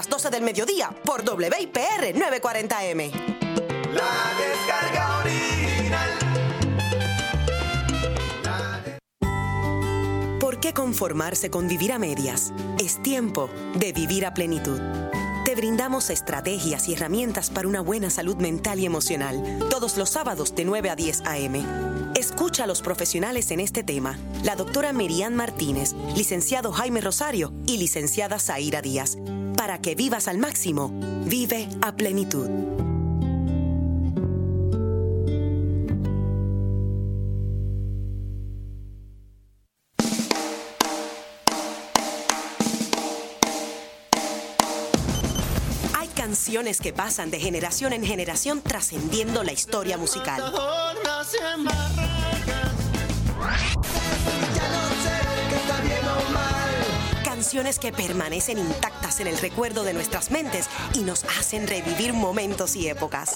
las 12 del mediodía por WIPR 940M. La descarga original. ¿Por qué conformarse con vivir a medias? Es tiempo de vivir a plenitud. Te brindamos estrategias y herramientas para una buena salud mental y emocional todos los sábados de 9 a 10 a.m. Escucha a los profesionales en este tema, la doctora Merian Martínez, licenciado Jaime Rosario y licenciada Zaira Díaz. Para que vivas al máximo, vive a plenitud. Hay canciones que pasan de generación en generación trascendiendo la historia musical. Canciones que permanecen intactas en el recuerdo de nuestras mentes y nos hacen revivir momentos y épocas.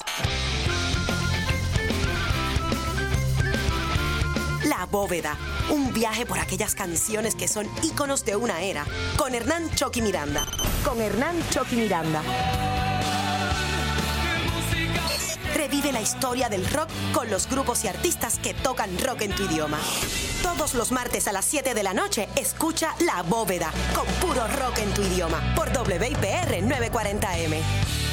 La Bóveda, un viaje por aquellas canciones que son íconos de una era, con Hernán Choqui Miranda. Con Hernán Choqui Miranda. Revive la historia del rock con los grupos y artistas que tocan rock en tu idioma. Todos los martes a las 7 de la noche, escucha La Bóveda con puro rock en tu idioma por WIPR 940M.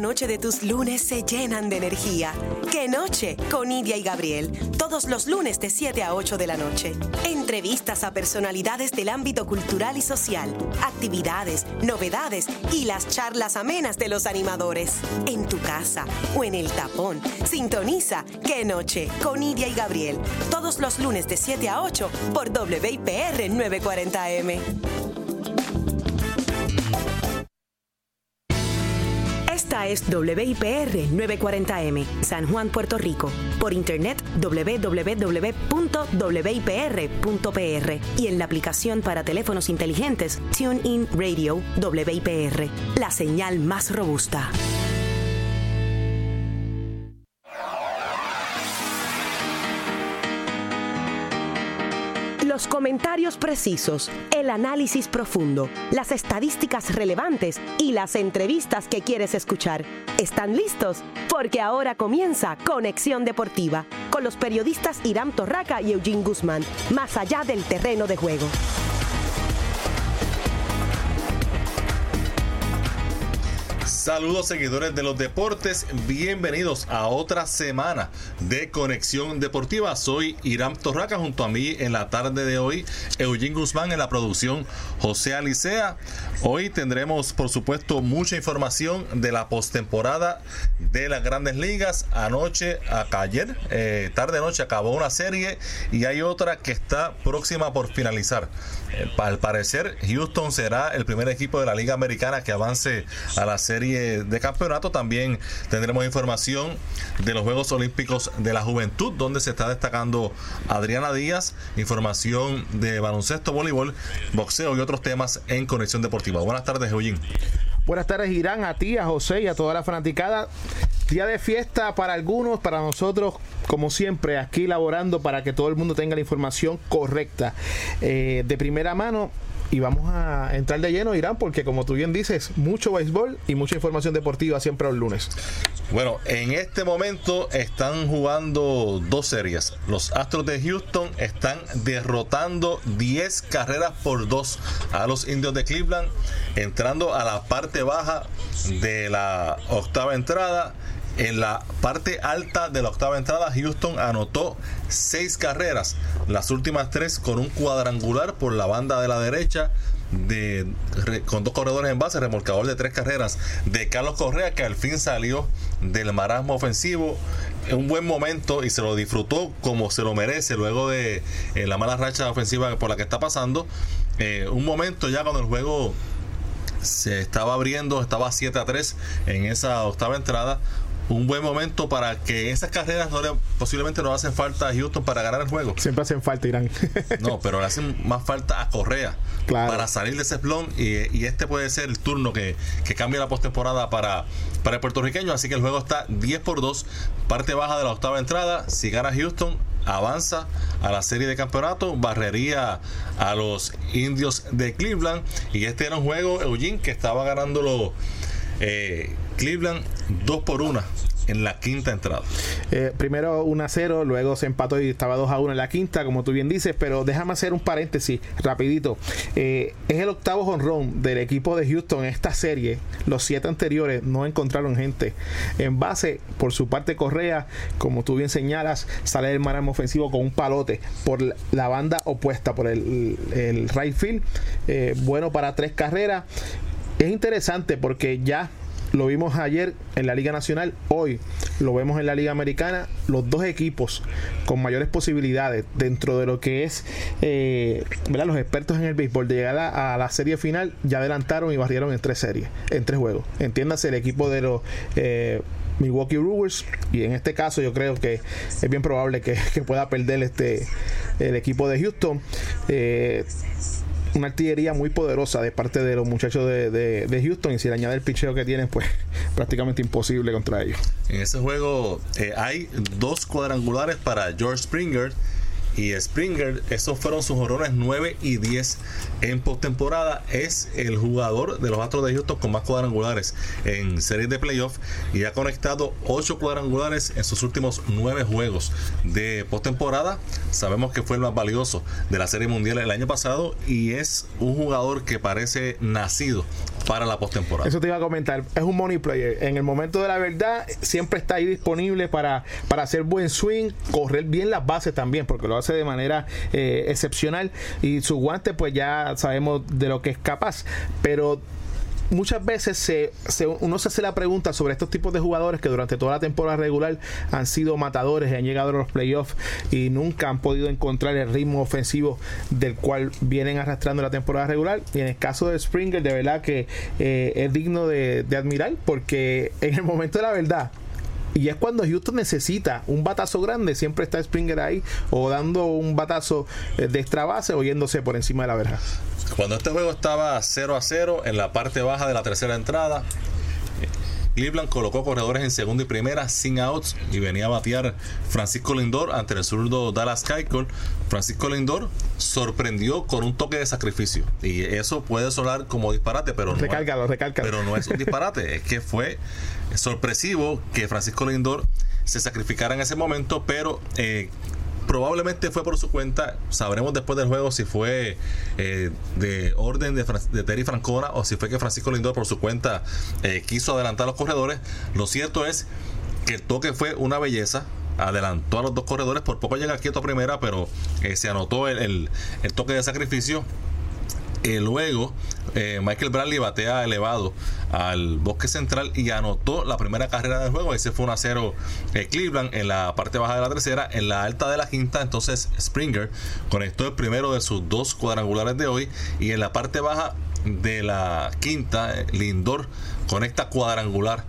Noche de tus lunes se llenan de energía. ¡Qué noche! Con Nidia y Gabriel. Todos los lunes de 7 a 8 de la noche. Entrevistas a personalidades del ámbito cultural y social, actividades, novedades y las charlas amenas de los animadores. En tu casa o en el tapón. Sintoniza ¡Qué noche! Con Nidia y Gabriel. Todos los lunes de 7 a 8 por WIPR 940M. Es WIPR 940M, San Juan, Puerto Rico. Por internet www.wipr.pr y en la aplicación para teléfonos inteligentes TuneIn Radio WIPR. La señal más robusta. Los comentarios precisos, el análisis profundo, las estadísticas relevantes y las entrevistas que quieres escuchar. ¿Están listos? Porque ahora comienza Conexión Deportiva con los periodistas Irán Torraca y Eugene Guzmán, más allá del terreno de juego. Saludos seguidores de los deportes, bienvenidos a otra semana de Conexión Deportiva. Soy Irán Torraca junto a mí en la tarde de hoy, Eugene Guzmán en la producción, José Alicea. Hoy tendremos por supuesto mucha información de la postemporada de las grandes ligas. Anoche, acá, ayer, eh, tarde noche acabó una serie y hay otra que está próxima por finalizar. Eh, al parecer, Houston será el primer equipo de la Liga Americana que avance a la serie de campeonato. También tendremos información de los Juegos Olímpicos de la Juventud, donde se está destacando Adriana Díaz, información de baloncesto, voleibol, boxeo y otros temas en Conexión Deportiva. Buenas tardes, Eugene. Buenas tardes, Irán, a ti, a José y a toda la fanaticada. Día de fiesta para algunos, para nosotros, como siempre, aquí laborando para que todo el mundo tenga la información correcta eh, de primera mano. Y vamos a entrar de lleno, Irán, porque como tú bien dices, mucho béisbol y mucha información deportiva siempre los lunes. Bueno, en este momento están jugando dos series. Los Astros de Houston están derrotando 10 carreras por 2 a los Indios de Cleveland, entrando a la parte baja de la octava entrada. En la parte alta de la octava entrada, Houston anotó seis carreras, las últimas tres con un cuadrangular por la banda de la derecha. De, con dos corredores en base, remolcador de tres carreras de Carlos Correa, que al fin salió del marasmo ofensivo. En un buen momento y se lo disfrutó como se lo merece luego de eh, la mala racha ofensiva por la que está pasando. Eh, un momento ya cuando el juego se estaba abriendo, estaba 7 a 3 en esa octava entrada un buen momento para que esas carreras no le, posiblemente no hacen falta a Houston para ganar el juego. Siempre hacen falta, Irán. no, pero le hacen más falta a Correa para salir de ese plom y, este puede ser el turno que, que cambie la postemporada para, para el puertorriqueño. Así que el juego está 10 por 2, parte baja de la octava entrada. Si gana Houston, avanza a la serie de campeonato, barrería a los indios de Cleveland. Y este era un juego, Eugene, que estaba ganándolo eh, Cleveland 2 por 1 en la quinta entrada. Eh, primero 1 a 0, luego se empató y estaba 2 a 1 en la quinta, como tú bien dices, pero déjame hacer un paréntesis rapidito. Eh, es el octavo honrón del equipo de Houston en esta serie. Los siete anteriores no encontraron gente. En base, por su parte Correa, como tú bien señalas, sale el maramo ofensivo con un palote por la banda opuesta, por el, el right field. Eh, bueno para tres carreras. Es interesante porque ya lo vimos ayer en la Liga Nacional, hoy lo vemos en la Liga Americana, los dos equipos con mayores posibilidades dentro de lo que es eh, los expertos en el béisbol de llegar a, la serie final, ya adelantaron y barrieron en tres series, en tres juegos. Entiéndase el equipo de los eh, Milwaukee Brewers y en este caso yo creo que es bien probable que, pueda perder este el equipo de Houston. Eh, una artillería muy poderosa de parte de los muchachos de, Houston y si le añade el picheo que tienen, pues prácticamente imposible contra ellos. En ese juego eh, hay dos cuadrangulares para George Springer y Springer, esos fueron sus horrones 9 y 10 en postemporada. Es el jugador de los Astros de Houston con más cuadrangulares en series de playoff y ha conectado 8 cuadrangulares en sus últimos 9 juegos de postemporada. Sabemos que fue el más valioso de la Serie Mundial el año pasado y es un jugador que parece nacido para la postemporada. Eso te iba a comentar. Es un money player. En el momento de la verdad, siempre está ahí disponible para, para hacer buen swing, correr bien las bases también, porque lo hace de manera eh, excepcional y su guante pues ya sabemos de lo que es capaz, pero muchas veces se, uno se hace la pregunta sobre estos tipos de jugadores que durante toda la temporada regular han sido matadores, han llegado a los playoffs y nunca han podido encontrar el ritmo ofensivo del cual vienen arrastrando la temporada regular. Y en el caso de Springer, de verdad que eh, es digno de admirar porque en el momento de la verdad, y es cuando Houston necesita un batazo grande, siempre está Springer ahí o dando un batazo eh, de extra base o yéndose por encima de la verja. Cuando este juego estaba 0 a 0 en la parte baja de la tercera entrada, Cleveland colocó corredores en segunda y primera sin outs y venía a batear Francisco Lindor ante el zurdo Dallas Keuchel. Francisco Lindor sorprendió con un toque de sacrificio y eso puede sonar como disparate, pero no, pero no es un disparate, es que fue sorpresivo que Francisco Lindor se sacrificara en ese momento, pero eh, probablemente fue por su cuenta. Sabremos después del juego si fue eh, de orden de, Terry Francona o si fue que Francisco Lindor por su cuenta eh, quiso adelantar a los corredores. Lo cierto es que el toque fue una belleza. Adelantó a los dos corredores, por poco llega quieto a primera, pero eh, se anotó el toque de sacrificio luego, eh, Michael Bradley batea elevado al bosque central y anotó la primera carrera del juego. Ese fue un a 0 eh, Cleveland en la parte baja de la tercera. En la alta de la quinta, entonces Springer conectó el primero de sus dos cuadrangulares de hoy. Y en la parte baja de la quinta, eh, Lindor conecta cuadrangular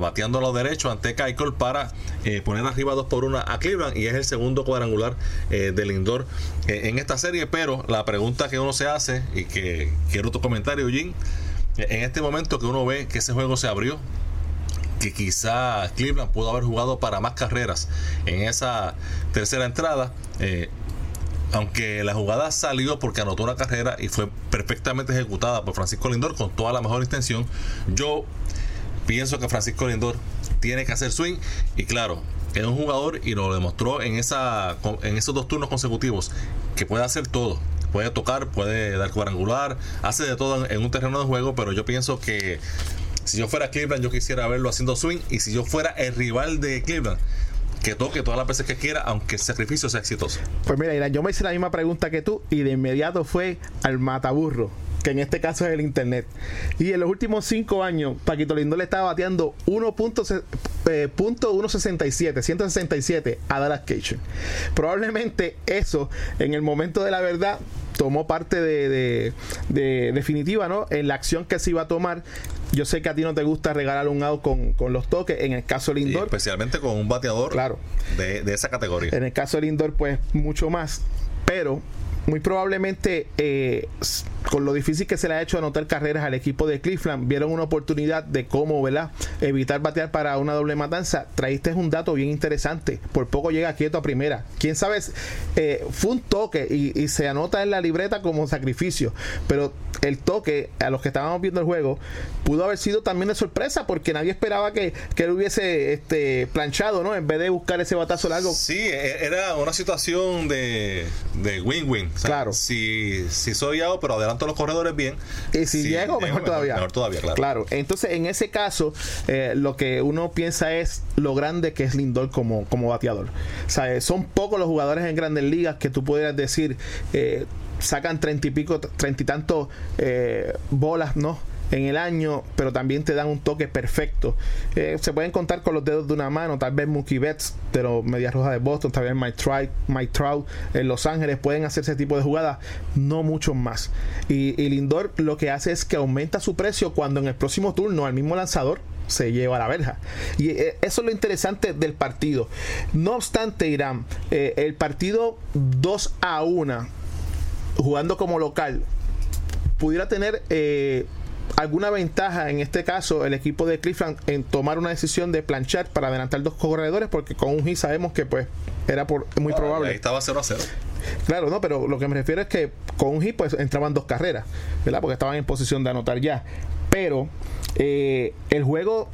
bateando a los derechos ante Keuchel para eh, poner arriba 2 por 1 a Cleveland y es el segundo cuadrangular eh, de Lindor eh, en esta serie. Pero la pregunta que uno se hace y que quiero tu comentario, Jim, en este momento que uno ve que ese juego se abrió, que quizá Cleveland pudo haber jugado para más carreras en esa tercera entrada. aunque la jugada salió porque anotó una carrera y fue perfectamente ejecutada por Francisco Lindor con toda la mejor intención, yo pienso que Francisco Lindor tiene que hacer swing y claro, es un jugador y lo demostró en, esa, en esos dos turnos consecutivos que puede hacer todo. Puede tocar, puede dar cuadrangular, hace de todo en, un terreno de juego, pero yo pienso que si yo fuera Cleveland, yo quisiera verlo haciendo swing. Y si yo fuera el rival de Cleveland, que toque todas las veces que quiera, aunque el sacrificio sea exitoso. Pues mira, yo me hice la misma pregunta que tú y de inmediato fue al mataburro que en este caso es el Internet. Y en los últimos cinco años, Paquito Lindor le estaba bateando 1.167, 167 eh, a Dallas Cajun. Probablemente eso, en el momento de la verdad, tomó parte de, definitiva ¿no? en la acción que se iba a tomar Yo sé que a ti no te gusta regalar un out con, con los toques. En el caso del Y indoor, especialmente con un bateador Claro. de, de esa categoría. en el caso del indoor, pues mucho más. Pero muy probablemente eh, con lo difícil que se le ha hecho anotar carreras al equipo de Cleveland, vieron una oportunidad de cómo, ¿verdad? Evitar batear para una doble matanza. Traíste un dato bien interesante. Por poco llega quieto a primera. Quién sabe, eh, fue un toque y, y se anota en la libreta como sacrificio. Pero el toque, a los que estábamos viendo el juego, pudo haber sido también de sorpresa porque nadie esperaba que, que él hubiese este, planchado, ¿no? En vez de buscar ese batazo largo. Sí, e- era una situación de de win-win. O sea, Claro. Si, si soy out, pero adelanto los corredores bien. Y si llego, mejor todavía. Mejor todavía, claro. Claro, entonces en ese caso, eh, lo que uno piensa es lo grande que es Lindor como, como bateador. O sea, eh, son pocos los jugadores en grandes ligas que tú pudieras decir, eh, sacan treinta y pico, treinta y tantos eh, bolas, ¿no? En el año, pero también te dan un toque perfecto. Eh, se pueden contar con los dedos de una mano, tal vez Mookie Betts de los Medias Rojas de Boston, tal vez Mike Trout, Mike Trout en Los Ángeles pueden hacer ese tipo de jugadas, no muchos más. Y, y Lindor lo que hace es que aumenta su precio cuando en el próximo turno al mismo lanzador se lleva a la verja. Y eh, eso es lo interesante del partido. No obstante, Irán, eh, el partido 2 a 1, jugando como local, pudiera tener alguna ventaja en este caso el equipo de Cleveland en tomar una decisión de planchar para adelantar dos corredores porque con un hit sabemos que pues era por, muy Ah, probable Ahí estaba 0 a 0. Claro, no, pero lo que me refiero es que con un hit pues entraban dos carreras, ¿verdad? Porque estaban en posición de anotar ya. Pero eh, el juego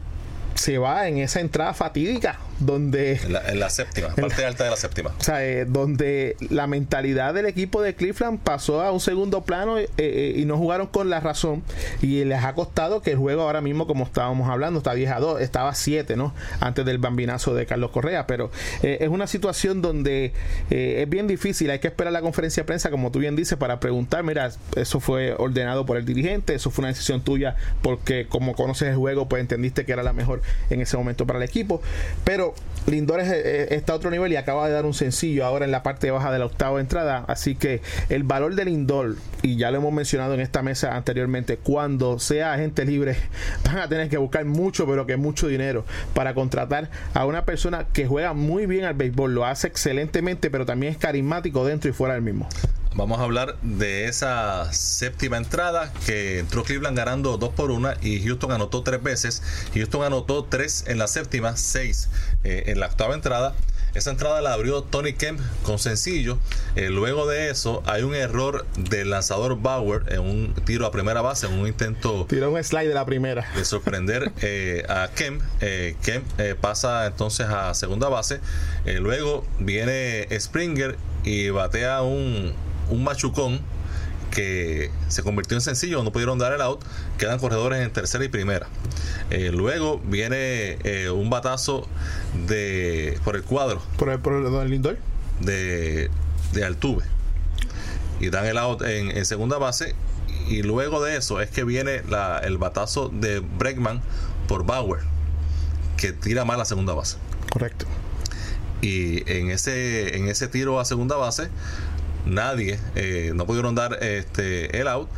se va en esa entrada fatídica donde En la, en la séptima, parte alta de la séptima. o sea, eh, donde la mentalidad del equipo de Cleveland pasó a un segundo plano eh, eh, y no jugaron con la razón y les ha costado que el juego ahora mismo como estábamos hablando está 10 a 2 estaba 7 no antes del bambinazo de Carlos Correa pero es una situación donde eh, es bien difícil hay que esperar la conferencia de prensa como tú bien dices para preguntar mira eso fue ordenado por el dirigente eso fue una decisión tuya porque como conoces el juego pues entendiste que era la mejor en ese momento para el equipo pero Lindor es- eh, está a otro nivel y acaba de dar un sencillo ahora en la parte baja de la octava entrada. Así que el valor de Lindor, y ya lo hemos mencionado en esta mesa anteriormente, cuando sea agente libre, van a tener que buscar mucho, pero que mucho dinero para contratar a una persona que juega muy bien al béisbol, lo hace excelentemente, pero también es carismático dentro y fuera del mismo. Vamos a hablar de esa séptima entrada que entró Cleveland ganando 2 por 1 y Houston anotó tres veces. Houston anotó 3 en la séptima, 6 en la octava entrada. Esa entrada la abrió Tony Kemp con sencillo. Eh, luego de eso hay un error del lanzador Bauer en un tiro a primera base, en un intento Tiró un slide de la primera. de sorprender eh, a Kemp. Eh, Kemp eh, pasa entonces a segunda base. Eh, luego viene Springer y batea un, un machucón que se convirtió en sencillo, no pudieron dar el out, quedan corredores en tercera y primera. Eh, luego viene eh, un batazo de por el cuadro Por el, por el, Lindor. de, de Altuve y dan el out en, en segunda base y luego de eso es que viene la- el batazo de Bregman por Bauer que tira mal a segunda base Correcto. y en ese en ese tiro a segunda base nadie eh, no pudieron dar este el out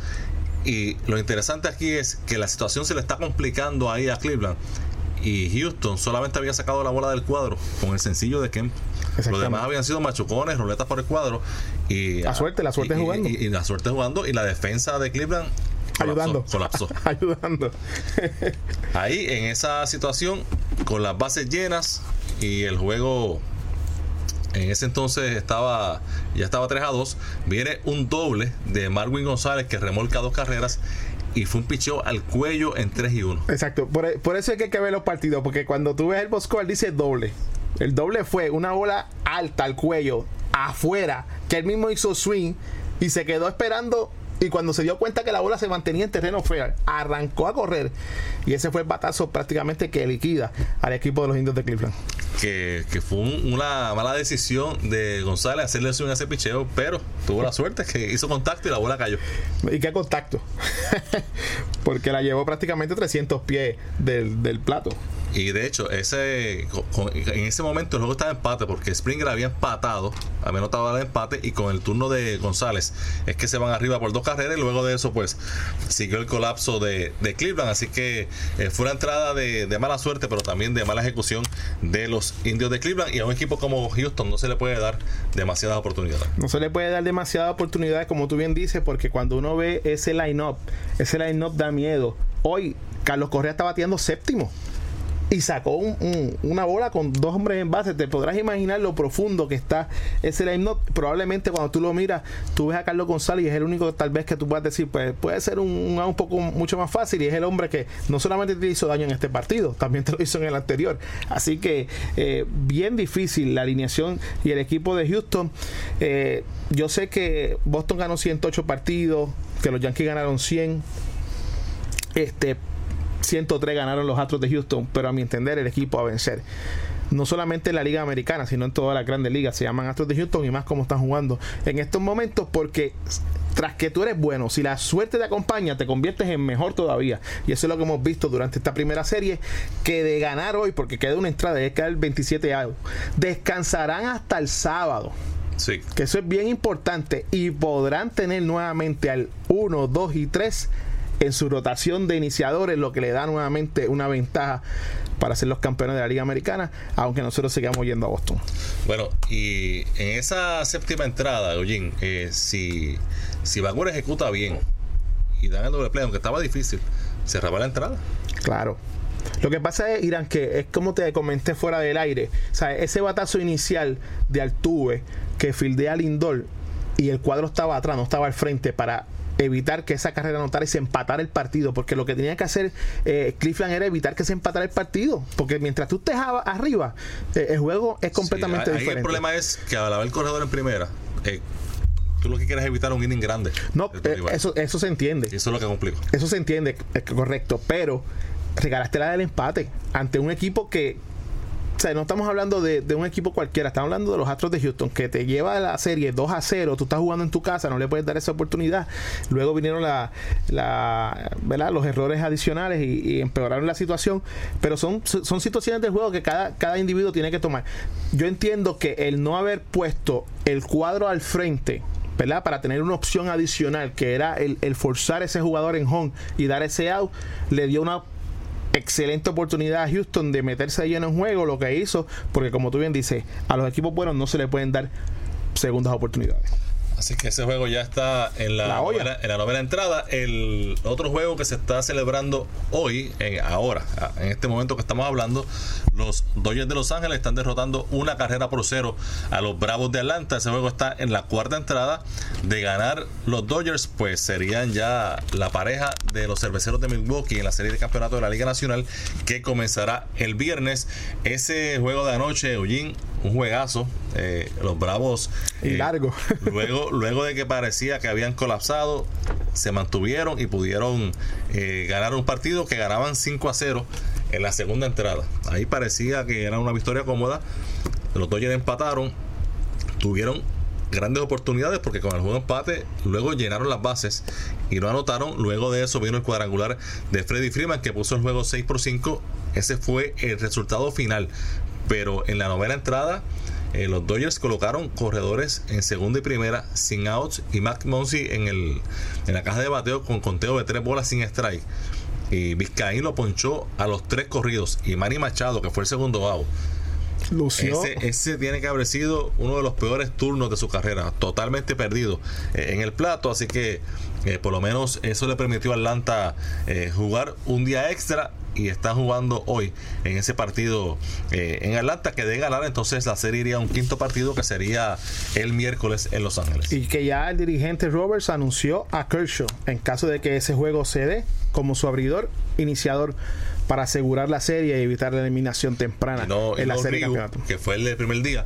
y lo interesante aquí es que la situación se le está complicando ahí a Cleveland y Houston solamente había sacado la bola del cuadro con el sencillo de Kemp los demás habían sido machucones, ruletas por el cuadro y La suerte, la suerte y- y- jugando. y, y la suerte jugando y la defensa de Cleveland colapsó, Ayudando. colapsó. Ayudando. Ahí en esa situación, con las bases llenas y el juego en ese entonces estaba ya estaba 3 a 2, viene un doble de Marwin González que remolca dos carreras y fue un picheo al cuello en 3 y 1. Exacto, por, por eso es que hay que ver los partidos, porque cuando tú ves el box score dice doble. El doble fue una bola alta al cuello, afuera, que él mismo hizo swing y se quedó esperando. Y cuando se dio cuenta que la bola se mantenía en terreno fair, arrancó a correr. Y ese fue el batazo prácticamente que liquida al equipo de los indios de Cleveland. Que, fue un- una mala decisión de González hacerle a ese picheo, pero tuvo la suerte que hizo contacto y la bola cayó. ¿Y qué contacto? porque la llevó prácticamente 300 pies del plato. Y de hecho, ese en ese momento el juego estaba empate porque Springer había empatado, había notado el empate y con el turno de González es que se van arriba por dos carreras y luego de eso pues siguió el colapso de, Cleveland. Así que eh, fue una entrada de, mala suerte pero también de mala ejecución de los indios de Cleveland y a un equipo como Houston no se le puede dar demasiadas oportunidades. No se le puede dar demasiadas oportunidades como tú bien dices porque cuando uno ve ese line-up, ese line-up da miedo. Hoy Carlos Correa está batiendo séptimo y sacó una bola con dos hombres en base. Te podrás imaginar lo profundo que está ese line Probablemente cuando tú lo miras, tú ves a Carlos González y es el único tal vez que tú puedas decir, pues puede ser un, un, poco mucho más fácil y es el hombre que no solamente te hizo daño en este partido, también te lo hizo en el anterior. Así que eh, bien difícil la alineación y el equipo de Houston. Eh, yo sé que Boston ganó 108 partidos, que los Yankees ganaron 100. Este, 103 ganaron los Astros de Houston, pero a mi entender el equipo a vencer. No solamente en la Liga Americana, sino en todas las grandes ligas. Se llaman Astros de Houston y más como están jugando en estos momentos porque tras que tú eres bueno, si la suerte te acompaña, te conviertes en mejor todavía. Y eso es lo que hemos visto durante esta primera serie, que de ganar hoy, porque queda una entrada, es que el 27 algo, descansarán hasta el sábado. Sí. Que eso es bien importante y podrán tener nuevamente al 1, 2 y 3 en su rotación de iniciadores, lo que le da nuevamente una ventaja para ser los campeones de la Liga Americana, aunque nosotros sigamos yendo a Boston. Bueno, y en esa séptima entrada, Eugene, eh, si, si ejecuta bien y dan el doble play, aunque estaba difícil, cerraba la entrada. Claro. Lo que pasa es, Irán, que es como te comenté fuera del aire. O sea, ese batazo inicial de Altuve que fildea Lindor y el cuadro estaba atrás, no estaba al frente para evitar que esa carrera anotara y se empatara el partido, porque lo que tenía que hacer eh, Cleveland era evitar que se empatara el partido, porque mientras tú estés arriba, eh, el juego es completamente diferente. el problema es que al haber corredor en primera, eh, tú lo que quieres es evitar un inning grande. No, eso, eso se entiende. eso es lo que complica. Eso se entiende, correcto, pero regalaste la del empate ante un equipo que o sea, no estamos hablando de, un equipo cualquiera, estamos hablando de los Astros de Houston, que te lleva a la serie 2 a 0, tú estás jugando en tu casa, no le puedes dar esa oportunidad. Luego vinieron la, la ¿verdad? los errores adicionales y, empeoraron la situación, pero son, son situaciones del juego que cada, cada individuo tiene que tomar. Yo entiendo que el no haber puesto el cuadro al frente, ¿verdad? Para tener una opción adicional, que era el forzar ese jugador en home y dar ese out, le dio una excelente oportunidad a Houston de meterse ahí en el juego, lo que hizo, porque como tú bien dices, a los equipos buenos no se le pueden dar segundas oportunidades. Así que ese juego ya está en la, novena, en la novena entrada. El otro juego que se está celebrando hoy, en, ahora, en este momento que estamos hablando, los Dodgers de Los Ángeles están derrotando una carrera por cero a los Bravos de Atlanta. Ese juego está en la cuarta entrada. De ganar los Dodgers, pues serían ya la pareja de los cerveceros de Milwaukee en la serie de campeonato de la Liga Nacional que comenzará el viernes. Ese juego de anoche, Eugene, un juegazo. Eh, los Bravos. y eh, largo. luego, luego de que parecía que habían colapsado, se mantuvieron y pudieron eh, ganar un partido que ganaban 5 a 0 en la segunda entrada. Ahí parecía que era una victoria cómoda. Los Dodgers empataron, tuvieron grandes oportunidades porque con el juego empate luego llenaron las bases y no anotaron. Luego de eso vino el cuadrangular de Freddy Freeman que puso el juego 6 por 5. Ese fue el resultado final. Pero en la novena entrada eh, los Dodgers colocaron corredores en segunda y primera sin outs y Mac Monsi en, el, en la caja de bateo con conteo de tres bolas sin strike. Y Vizcaín lo ponchó a los tres corridos. Y Manny Machado, que fue el segundo out. Ese, ese, tiene que haber sido uno de los peores turnos de su carrera, totalmente perdido eh, en el plato, así que eh, por lo menos eso le permitió a Atlanta jugar un día extra y están jugando hoy en ese partido eh, en Atlanta que de ganar entonces la serie iría a un quinto partido que sería el miércoles en Los Ángeles. Y que ya el dirigente Roberts anunció a Kershaw en caso de que ese juego se dé como su abridor iniciador para asegurar la serie y evitar la eliminación temprana en la serie campeonato. que fue el primer día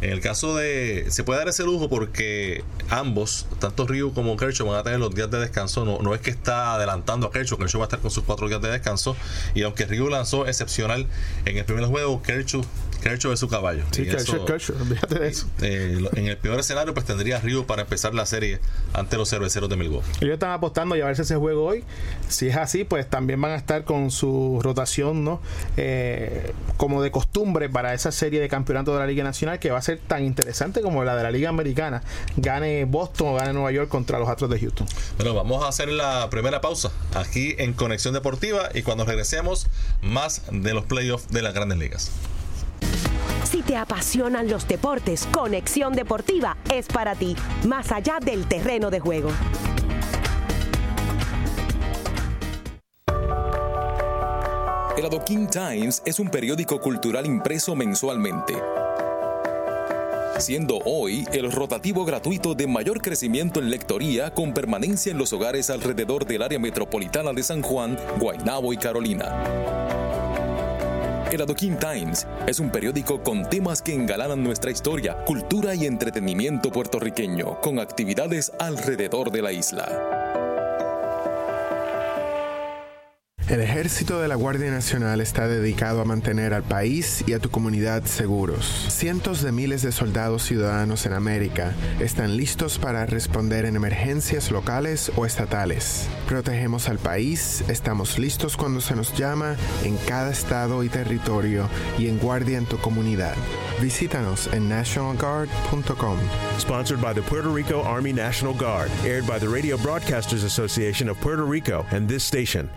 en el caso de. Se puede dar ese lujo porque ambos, tanto Ryu como Kershaw, van a tener los días de descanso. No, no es que está adelantando a Kershaw. Kershaw va a estar con sus cuatro días de descanso. Y aunque Ryu lanzó excepcional en el primer juego, Kershaw Kershaw es su caballo. Sí, Kershaw, Kershaw, de eso. eh, en el peor escenario, pues tendría a Río para empezar la serie ante los cerveceros de Milwaukee. Ellos están apostando a llevarse ese juego hoy. Si es así, pues también van a estar con su rotación, ¿no? Eh, como de costumbre para esa serie de campeonato de la Liga Nacional que va a ser tan interesante como la de la Liga Americana. Gane Boston o gane Nueva York contra los Astros de Houston. Bueno, vamos a hacer la primera pausa aquí en Conexión Deportiva y cuando regresemos, más de los playoffs de las grandes ligas. Si te apasionan los deportes, Conexión Deportiva es para ti, más allá del terreno de juego. El Adoquin Times es un periódico cultural impreso mensualmente. Siendo hoy el rotativo gratuito de mayor crecimiento en lectoría con permanencia en los hogares alrededor del área metropolitana de San Juan, Guaynabo y Carolina. El Adoquin Times es un periódico con temas que engalanan nuestra historia, cultura y entretenimiento puertorriqueño, con actividades alrededor de la isla. El ejército de la Guardia Nacional está dedicado a mantener al país y a tu comunidad seguros. Cientos de miles de soldados ciudadanos en América están listos para responder en emergencias locales o estatales. Protegemos al país, estamos listos cuando se nos llama en cada estado y territorio y en guardia en tu comunidad. Visítanos en nationalguard.com. Sponsored by the Puerto Rico Army National Guard, aired by the Radio Broadcasters Association of Puerto Rico and this station.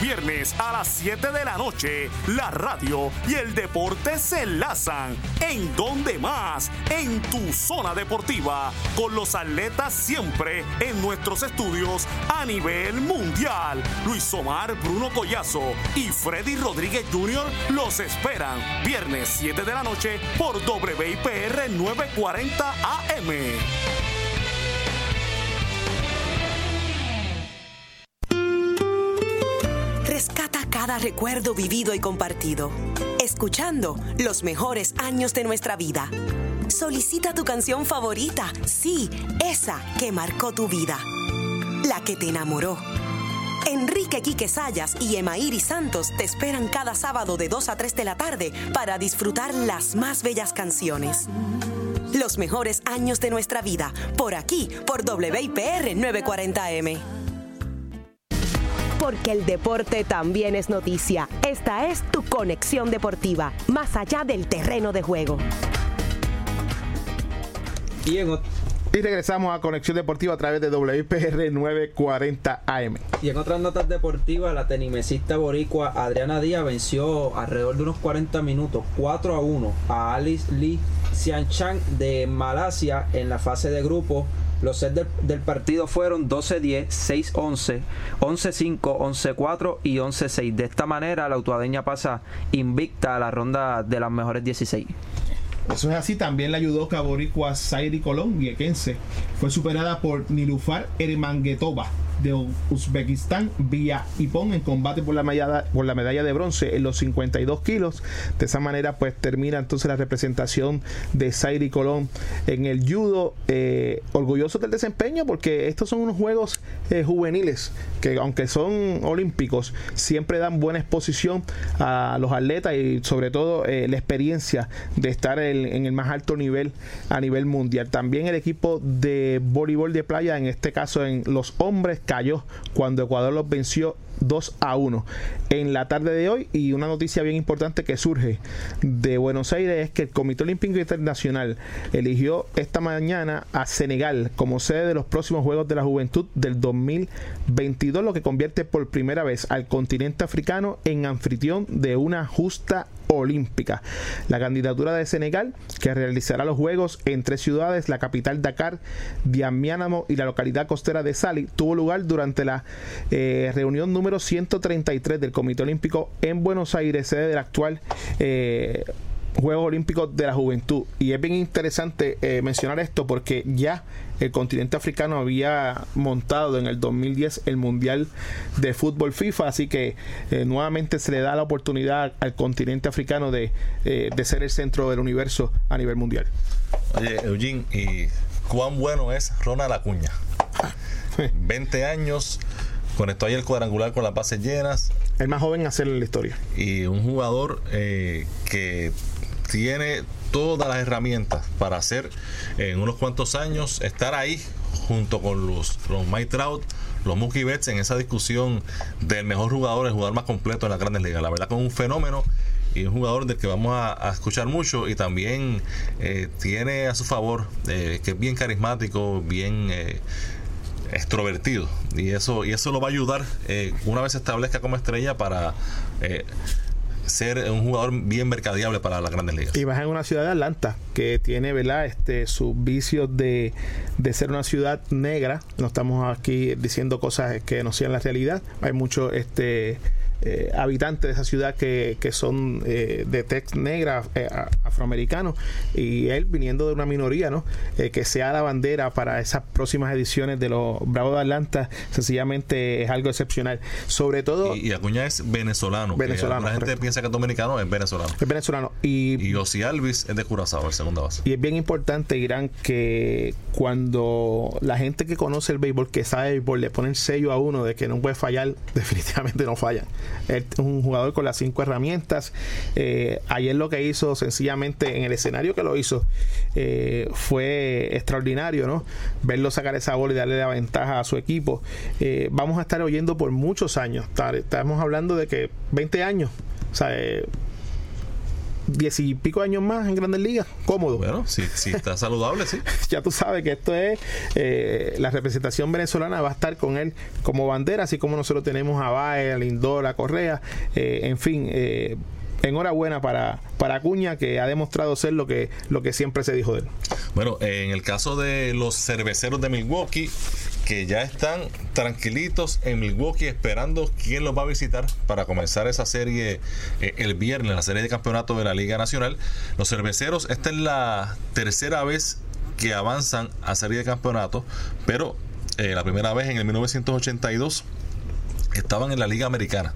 Viernes a las 7 de la noche, la radio y el deporte se enlazan. ¿En donde más? En tu zona deportiva, con los atletas siempre en nuestros estudios a nivel mundial. Luis Omar, Bruno Collazo y Freddy Rodríguez Jr. los esperan. Viernes 7 de la noche por WIPR 940 AM. Recuerdo vivido y compartido, escuchando los mejores años de nuestra vida. Solicita tu canción favorita, sí, esa que marcó tu vida, la que te enamoró. Enrique Quique Sayas y Emairi Santos te esperan cada sábado de 2 a 3 de la tarde para disfrutar las más bellas canciones. Los mejores años de nuestra vida, por aquí, por WIPR 940M. Porque el deporte también es noticia. Esta es tu conexión deportiva, más allá del terreno de juego. Y en, ot- Y regresamos a Conexión Deportiva a través de WPR 940 AM. y en otras notas deportivas, la tenimesista boricua Adriana Díaz venció alrededor de unos 40 minutos, 4 a 1, a Alice Lee Xianchan de Malasia en la fase de grupo. Los sets del, partido fueron 12-10, 6-11, 11-5, 11-4 y 11-6. De esta manera, la autuadeña pasa invicta a la ronda de las mejores 16. Eso es así, también la judoka boricua Zairi Colón, viequense, fue superada por Nilufar Ermangetova de Uzbekistán vía Ipón en combate por la, medalla, por la medalla de bronce en los 52 kilos. De esa manera, pues termina entonces la representación de Zairi Colón en el judo. Eh, orgulloso del desempeño porque estos son unos juegos eh, juveniles que, aunque son olímpicos, siempre dan buena exposición a los atletas y, sobre todo, eh, la experiencia de estar en, en el más alto nivel a nivel mundial. También el equipo de voleibol de playa, en este caso en los hombres, cayó cuando Ecuador los venció 2 a 1 en la tarde de hoy y una noticia bien importante que surge de Buenos Aires es que el Comité Olímpico Internacional eligió esta mañana a Senegal como sede de los próximos Juegos de la Juventud del 2022 lo que convierte por primera vez al continente africano en anfitrión de una justa olímpica. La candidatura de Senegal, que realizará los Juegos en tres ciudades, la capital Dakar, Diamiánamo y la localidad costera de Sali, tuvo lugar durante la eh, reunión número 133 del Comité Olímpico en Buenos Aires, sede del actual eh, Juegos Olímpicos de la Juventud. Y es bien interesante eh, mencionar esto porque ya el continente africano había montado en el 2010 el Mundial de Fútbol FIFA, así que eh, nuevamente se le da la oportunidad al continente africano de, eh, de ser el centro del universo a nivel mundial. Oye, Eugene, ¿y cuán bueno es Ronald Acuña? 20 años, conectó ahí el cuadrangular con las bases llenas. El más joven a hacer la historia. Y un jugador eh, que tiene todas las herramientas para hacer en unos cuantos años, estar ahí junto con los, los Mike Trout, los Mookie Betts en esa discusión del mejor jugador, el jugador más completo en las grandes ligas. La verdad, con un fenómeno y un jugador del que vamos a, escuchar mucho y también eh, tiene a su favor eh, que es bien carismático, bien eh, extrovertido y eso y eso lo va a ayudar una vez se establezca como estrella para ser un jugador bien mercadeable para las grandes ligas. Y vas en una ciudad de Atlanta que tiene, ¿verdad? Este, sus vicios de, de ser una ciudad negra. No estamos aquí diciendo cosas que no sean la realidad. Hay mucho este eh, habitantes de esa ciudad que, que son eh, de tex negra, eh, afroamericanos, y él viniendo de una minoría, ¿no? que sea la bandera para esas próximas ediciones de los Bravos de Atlanta, sencillamente es algo excepcional. Sobre todo. Y, Acuña es venezolano. Venezolano. La gente piensa que es dominicano, es venezolano. Es venezolano. Y, y Osi Alvis es de Curazao, el segundo base. Y es bien importante, Irán, que cuando la gente que conoce el béisbol, que sabe el béisbol, le pone el sello a uno de que no puede fallar, definitivamente no fallan un jugador con las cinco herramientas. Eh, ayer lo que hizo sencillamente en el escenario que lo hizo eh, fue extraordinario, ¿no? Verlo sacar esa bola y darle la ventaja a su equipo. Eh, vamos a estar oyendo por muchos años. Estamos hablando de que 20 años. O sea, diez y pico años más en Grandes Ligas, cómodo. Bueno, si, está saludable, sí. ya tú sabes que esto es, eh, la representación venezolana va a estar con él como bandera, así como nosotros tenemos a Bae, a Lindor, a Correa, eh, en fin. Eh, enhorabuena para, para Acuña que ha demostrado ser lo que, lo que siempre se dijo de él. Bueno, en el caso de los cerveceros de Milwaukee, que ya están tranquilitos en Milwaukee esperando quién los va a visitar para comenzar esa serie eh, el viernes, la serie de campeonato de la Liga Nacional. Los cerveceros, esta es la tercera vez que avanzan a serie de campeonato, pero eh, la primera vez en el 1982 estaban en la Liga Americana.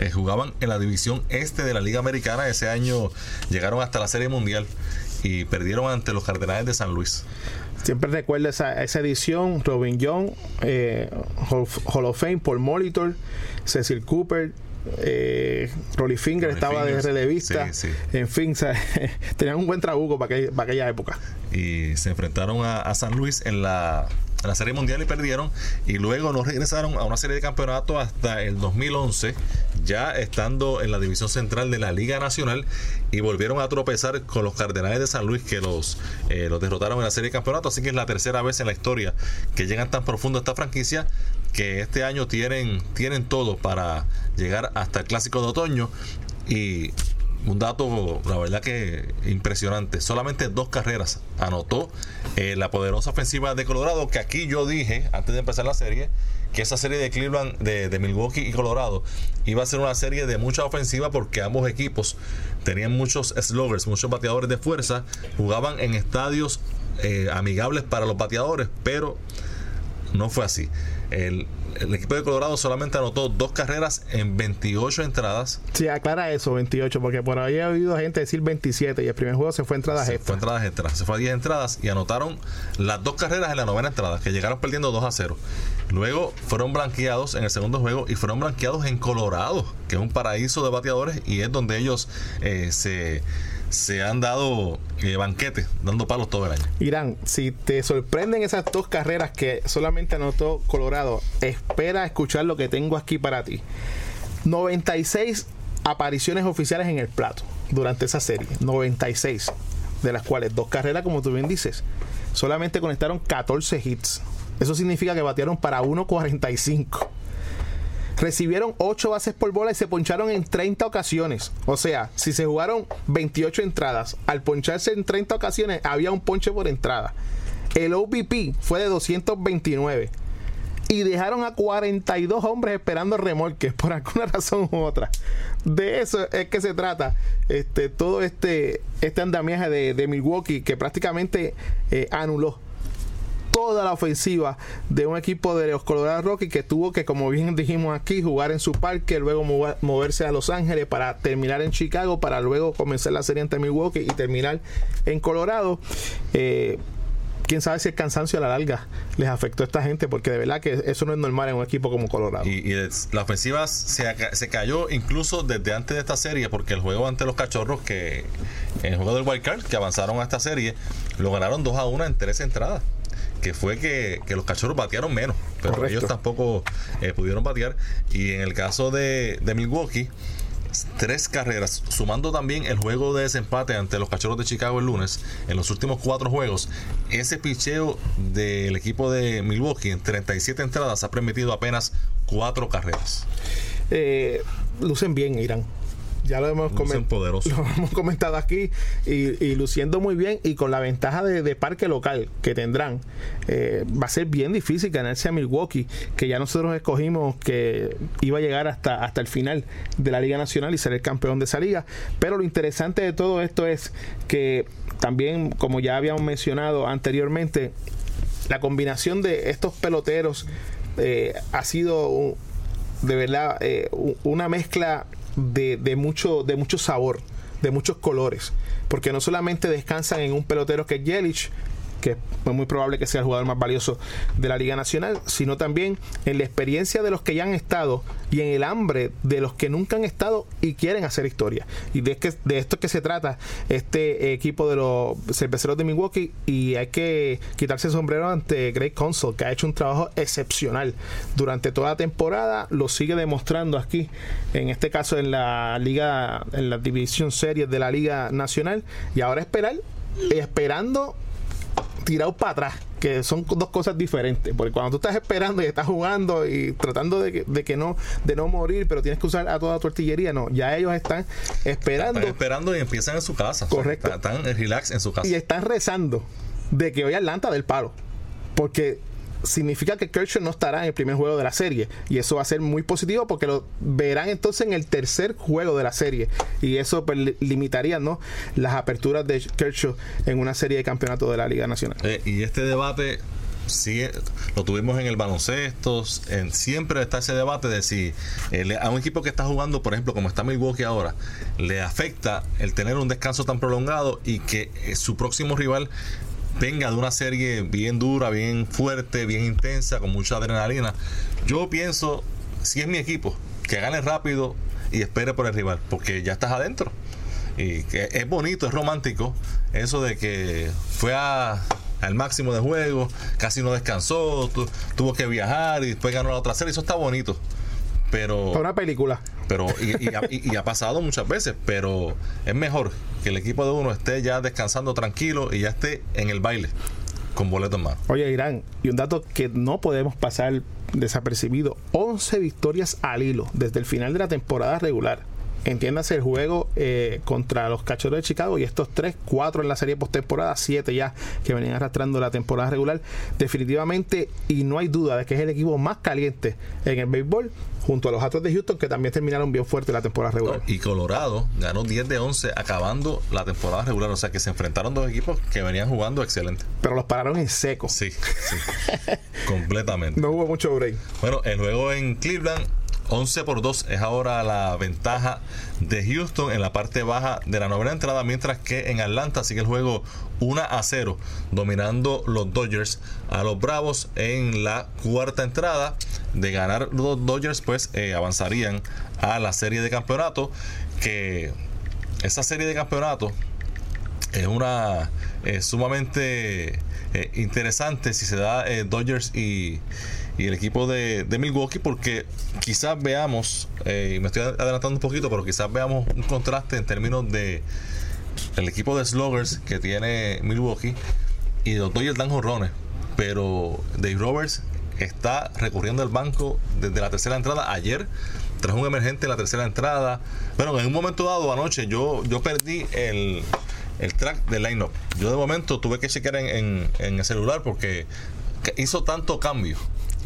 Eh, jugaban en la división este de la Liga Americana. Ese año llegaron hasta la Serie Mundial y perdieron ante los Cardenales de San Luis. Siempre recuerdo esa, esa edición, Robin Young, eh, Hall of Fame, Paul Molitor, Cecil Cooper, eh, Rolly Finger estaba de relevista. En fin, tenían un buen trabuco para, para, aquella época. Y se enfrentaron a San Luis en la la Serie Mundial y perdieron y luego no regresaron a una serie de campeonatos hasta el 2011 ya estando en la división central de la Liga Nacional y volvieron a tropezar con los Cardenales de San Luis que los, eh, los derrotaron en la serie de campeonatos. Así que es la tercera vez en la historia que llegan tan profundo a esta franquicia que este año tienen, tienen todo para llegar hasta el clásico de otoño y un dato, la verdad que impresionante. Solamente dos carreras anotó eh, la poderosa ofensiva de Colorado, que aquí yo dije, antes de empezar la serie, que esa serie de Cleveland, de, Milwaukee y Colorado, iba a ser una serie de mucha ofensiva porque ambos equipos tenían muchos sluggers, muchos bateadores de fuerza, jugaban en estadios eh, amigables para los bateadores, pero no fue así. El, el equipo de Colorado solamente anotó dos carreras en 28 entradas. Sí, aclara eso, 28, porque por ahí he oído gente decir 27 y el primer juego se fue entradas se Fue entradas extras, se fue a 10 entradas y anotaron las dos carreras en la novena entrada, que llegaron perdiendo 2 a 0. Luego fueron blanqueados en el segundo juego y fueron blanqueados en Colorado, que es un paraíso de bateadores y es donde ellos eh, se se han dado eh, banquetes, dando palos todo el año. Irán, si te sorprenden esas dos carreras que solamente anotó Colorado, espera escuchar lo que tengo aquí para ti. 96 apariciones oficiales en el plato durante esa serie. 96. De las cuales dos carreras, como tú bien dices. Solamente conectaron 14 hits. Eso significa que batearon para 1.45 recibieron 8 bases por bola y se poncharon en 30 ocasiones. O sea, si se jugaron 28 entradas, al poncharse en 30 ocasiones había un ponche por entrada. El OBP fue de 229 y dejaron a 42 hombres esperando remolques por alguna razón u otra. De eso es que se trata este, todo este, este andamiaje de, Milwaukee que prácticamente eh, anuló toda la ofensiva de un equipo de los Colorado Rockies que tuvo que, como bien dijimos aquí, jugar en su parque, luego moverse a Los Ángeles para terminar en Chicago, para luego comenzar la serie ante Milwaukee y terminar en Colorado. Eh, quién sabe si el cansancio a la larga les afectó a esta gente, porque de verdad que eso no es normal en un equipo como Colorado. Y, la ofensiva se, se cayó incluso desde antes de esta serie, porque el juego ante los cachorros, que en el juego del Wild Card, que avanzaron a esta serie, lo ganaron 2 a 1 en tres entradas. Que fue que, que los cachorros batearon menos, pero Correcto. ellos tampoco eh, pudieron batear. Y en el caso de, de Milwaukee, tres carreras, sumando también el juego de desempate ante los cachorros de Chicago el lunes, en los últimos cuatro juegos, ese picheo del equipo de Milwaukee en 37 entradas ha permitido apenas cuatro carreras. Eh, lucen bien, Irán. Ya lo hemos, Lucen comen- poderosos. lo hemos comentado aquí y, y luciendo muy bien y con la ventaja de, de parque local que tendrán, eh, va a ser bien difícil ganarse a Milwaukee, que ya nosotros escogimos que iba a llegar hasta, hasta el final de la Liga Nacional y ser el campeón de esa liga. Pero lo interesante de todo esto es que también, como ya habíamos mencionado anteriormente, la combinación de estos peloteros eh, ha sido un- de verdad eh, una mezcla de, de mucho de mucho sabor de muchos colores. Porque no solamente descansan en un pelotero que es Yelich que es muy probable que sea el jugador más valioso de la Liga Nacional, sino también en la experiencia de los que ya han estado y en el hambre de los que nunca han estado y quieren hacer historia. Y de, que, de esto es que se trata este equipo de los cerveceros de Milwaukee y hay que quitarse el sombrero ante Greg Console, que ha hecho un trabajo excepcional durante toda la temporada, lo sigue demostrando aquí, en este caso en la Liga, en la División Series de la Liga Nacional, y ahora esperar, esperando tirado para atrás, que son dos cosas diferentes, porque cuando tú estás esperando y estás jugando y tratando de que, de que no de no morir, pero tienes que usar a toda tu artillería, no, ya ellos están esperando Están esperando y empiezan en su casa. O sea, Correcto. están están relax en su casa. y están rezando de que hoy Atlanta del palo, porque significa que Kershaw no estará en el primer juego de la serie y eso va a ser muy positivo porque lo verán entonces en el tercer juego de la serie y eso pues, li- limitaría ¿no? las aperturas de Kershaw en una serie de campeonato de la Liga Nacional. Eh, y este debate sigue, lo tuvimos en el baloncesto, en, siempre está ese debate de si eh, a un equipo que está jugando, por ejemplo, como está Milwaukee ahora, le afecta el tener un descanso tan prolongado y que eh, su próximo rival venga de una serie bien dura, bien fuerte, bien intensa, con mucha adrenalina. Yo pienso, si es mi equipo, que gane rápido y espere por el rival, porque ya estás adentro. Y que es bonito, es romántico eso de que fue a- al máximo de juego, casi no descansó, tu- tuvo que viajar y después ganó la otra serie. Eso está bonito. Pero, Para una película. pero y, y ha, y- y ha pasado muchas veces, pero es mejor que el equipo de uno esté ya descansando tranquilo y ya esté en el baile con boleto en mano. Oye, Irán, y un dato que no podemos pasar desapercibido, 11 victorias al hilo desde el final de la temporada regular. Entiéndase el juego eh, contra los Cachorros de Chicago y estos 3, 4 en la serie postemporada, 7 ya que venían arrastrando la temporada regular. Definitivamente, y no hay duda de que es el equipo más caliente en el béisbol, junto a los Astros de Houston, que también terminaron bien fuerte la temporada regular. Y Colorado ganó 10 de 11 acabando la temporada regular. O sea que se enfrentaron dos equipos que venían jugando excelente. Pero los pararon en seco. Sí, sí. completamente. No hubo mucho break. Bueno, el juego en Cleveland, 11 por 2 es ahora la ventaja de Houston en la parte baja de la novena entrada, mientras que en Atlanta sigue el juego 1 a 0, dominando los Dodgers a los Bravos en la cuarta entrada. De ganar los Dodgers, pues eh, avanzarían a la serie de campeonato, que esa serie de campeonato es una eh, sumamente eh, interesante si se da Dodgers y, y el equipo de, Milwaukee porque quizás veamos eh, me estoy adelantando un poquito pero quizás veamos un contraste en términos de el equipo de sluggers que tiene Milwaukee y los Dodgers dan jorrones pero Dave Roberts está recurriendo al banco desde la tercera entrada ayer tras un emergente en la tercera entrada bueno en un momento dado anoche yo yo perdí el el track del line-up. Yo de momento tuve que chequear en, en- en el celular porque hizo tanto cambio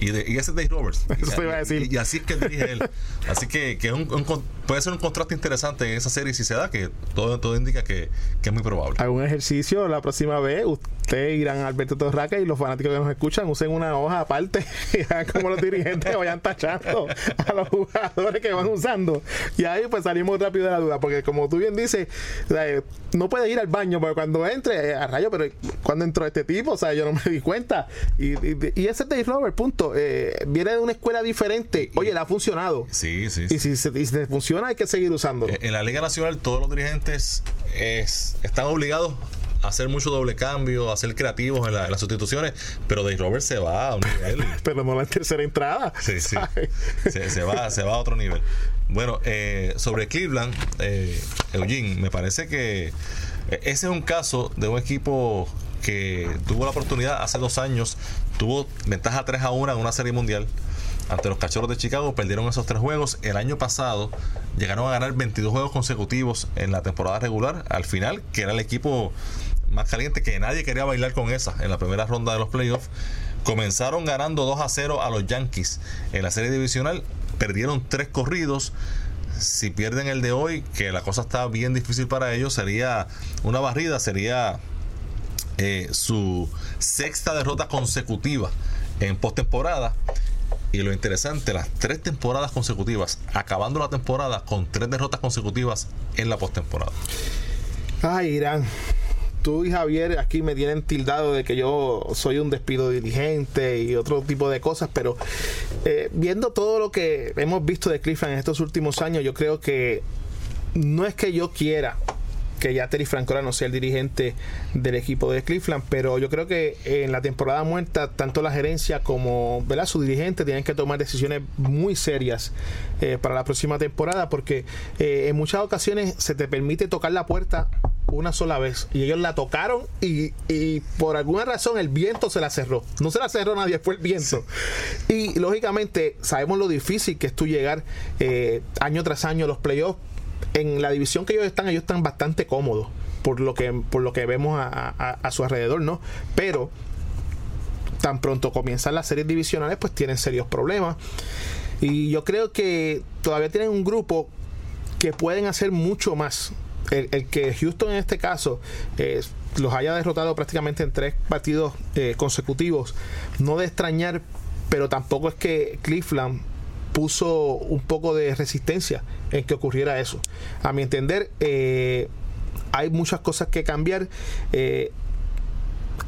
Y, de, y ese es Dave Roberts. Eso y, te iba a decir. Y, y así es que dirige él. Así que, que es un, un puede ser un contraste interesante en esa serie si se da, que todo, todo indica que, que es muy probable. Un ejercicio la próxima vez. Usted irán a Alberto Torraca y los fanáticos que nos escuchan usen una hoja aparte y como los dirigentes vayan tachando a los jugadores que van usando. Y ahí pues salimos rápido de la duda. Porque como tú bien dices, o sea, no puedes ir al baño porque cuando entre, eh, a rayo, pero cuando entró este tipo, o sea, yo no me di cuenta. Y, y, y ese es Dave Robert, punto. Eh, viene de una escuela diferente. Oye, le ha funcionado. Sí, sí. Y si, se- y si te funciona, hay que seguir usándolo. Eh, En la Liga Nacional todos los dirigentes es- están obligados a hacer mucho doble cambio, a ser creativos en, la- en las sustituciones, pero Dave Roberts se va a un nivel. Pero no la tercera entrada. Sí, sí. Se, se va, se va a otro nivel. Bueno, eh, sobre Cleveland, eh, Eugene, me parece que ese es un caso de un equipo que tuvo la oportunidad hace dos años, tuvo ventaja 3 a 1 en una serie mundial ante los cachorros de Chicago, perdieron esos tres juegos. El año pasado llegaron a ganar 22 juegos consecutivos en la temporada regular, al final, que era el equipo más caliente que nadie quería bailar con esa en la primera ronda de los playoffs. Comenzaron ganando 2 a 0 a los Yankees en la serie divisional, perdieron tres corridos. Si pierden el de hoy, que la cosa está bien difícil para ellos, sería una barrida, sería eh, su sexta derrota consecutiva en postemporada. Y lo interesante, las tres temporadas consecutivas, acabando la temporada con tres derrotas consecutivas en la postemporada. Ay, Irán. Tú y Javier aquí me tienen tildado de que yo soy un despido dirigente y otro tipo de cosas, pero eh, viendo todo lo que hemos visto de Cleveland en estos últimos años, yo creo que no es que yo quiera que ya Terry Francona no sea el dirigente del equipo de Cleveland, pero yo creo que en la temporada muerta, tanto la gerencia como ¿verdad? su dirigente tienen que tomar decisiones muy serias eh, para la próxima temporada, porque eh, en muchas ocasiones se te permite tocar la puerta una sola vez y ellos la tocaron y, y por alguna razón el viento se la cerró. No se la cerró nadie, fue el viento. Y lógicamente sabemos lo difícil que es tú llegar eh, año tras año a los playoffs en la división que ellos están, ellos están bastante cómodos por lo que por lo que vemos a, a- a su alrededor, ¿no? Pero tan pronto comienzan las series divisionales, pues tienen serios problemas. Y yo creo que todavía tienen un grupo que pueden hacer mucho más. El, que Houston en este caso eh, los haya derrotado prácticamente en tres partidos eh, consecutivos, no de extrañar, pero tampoco es que Cleveland puso un poco de resistencia en que ocurriera eso. A mi entender, eh, hay muchas cosas que cambiar. Eh,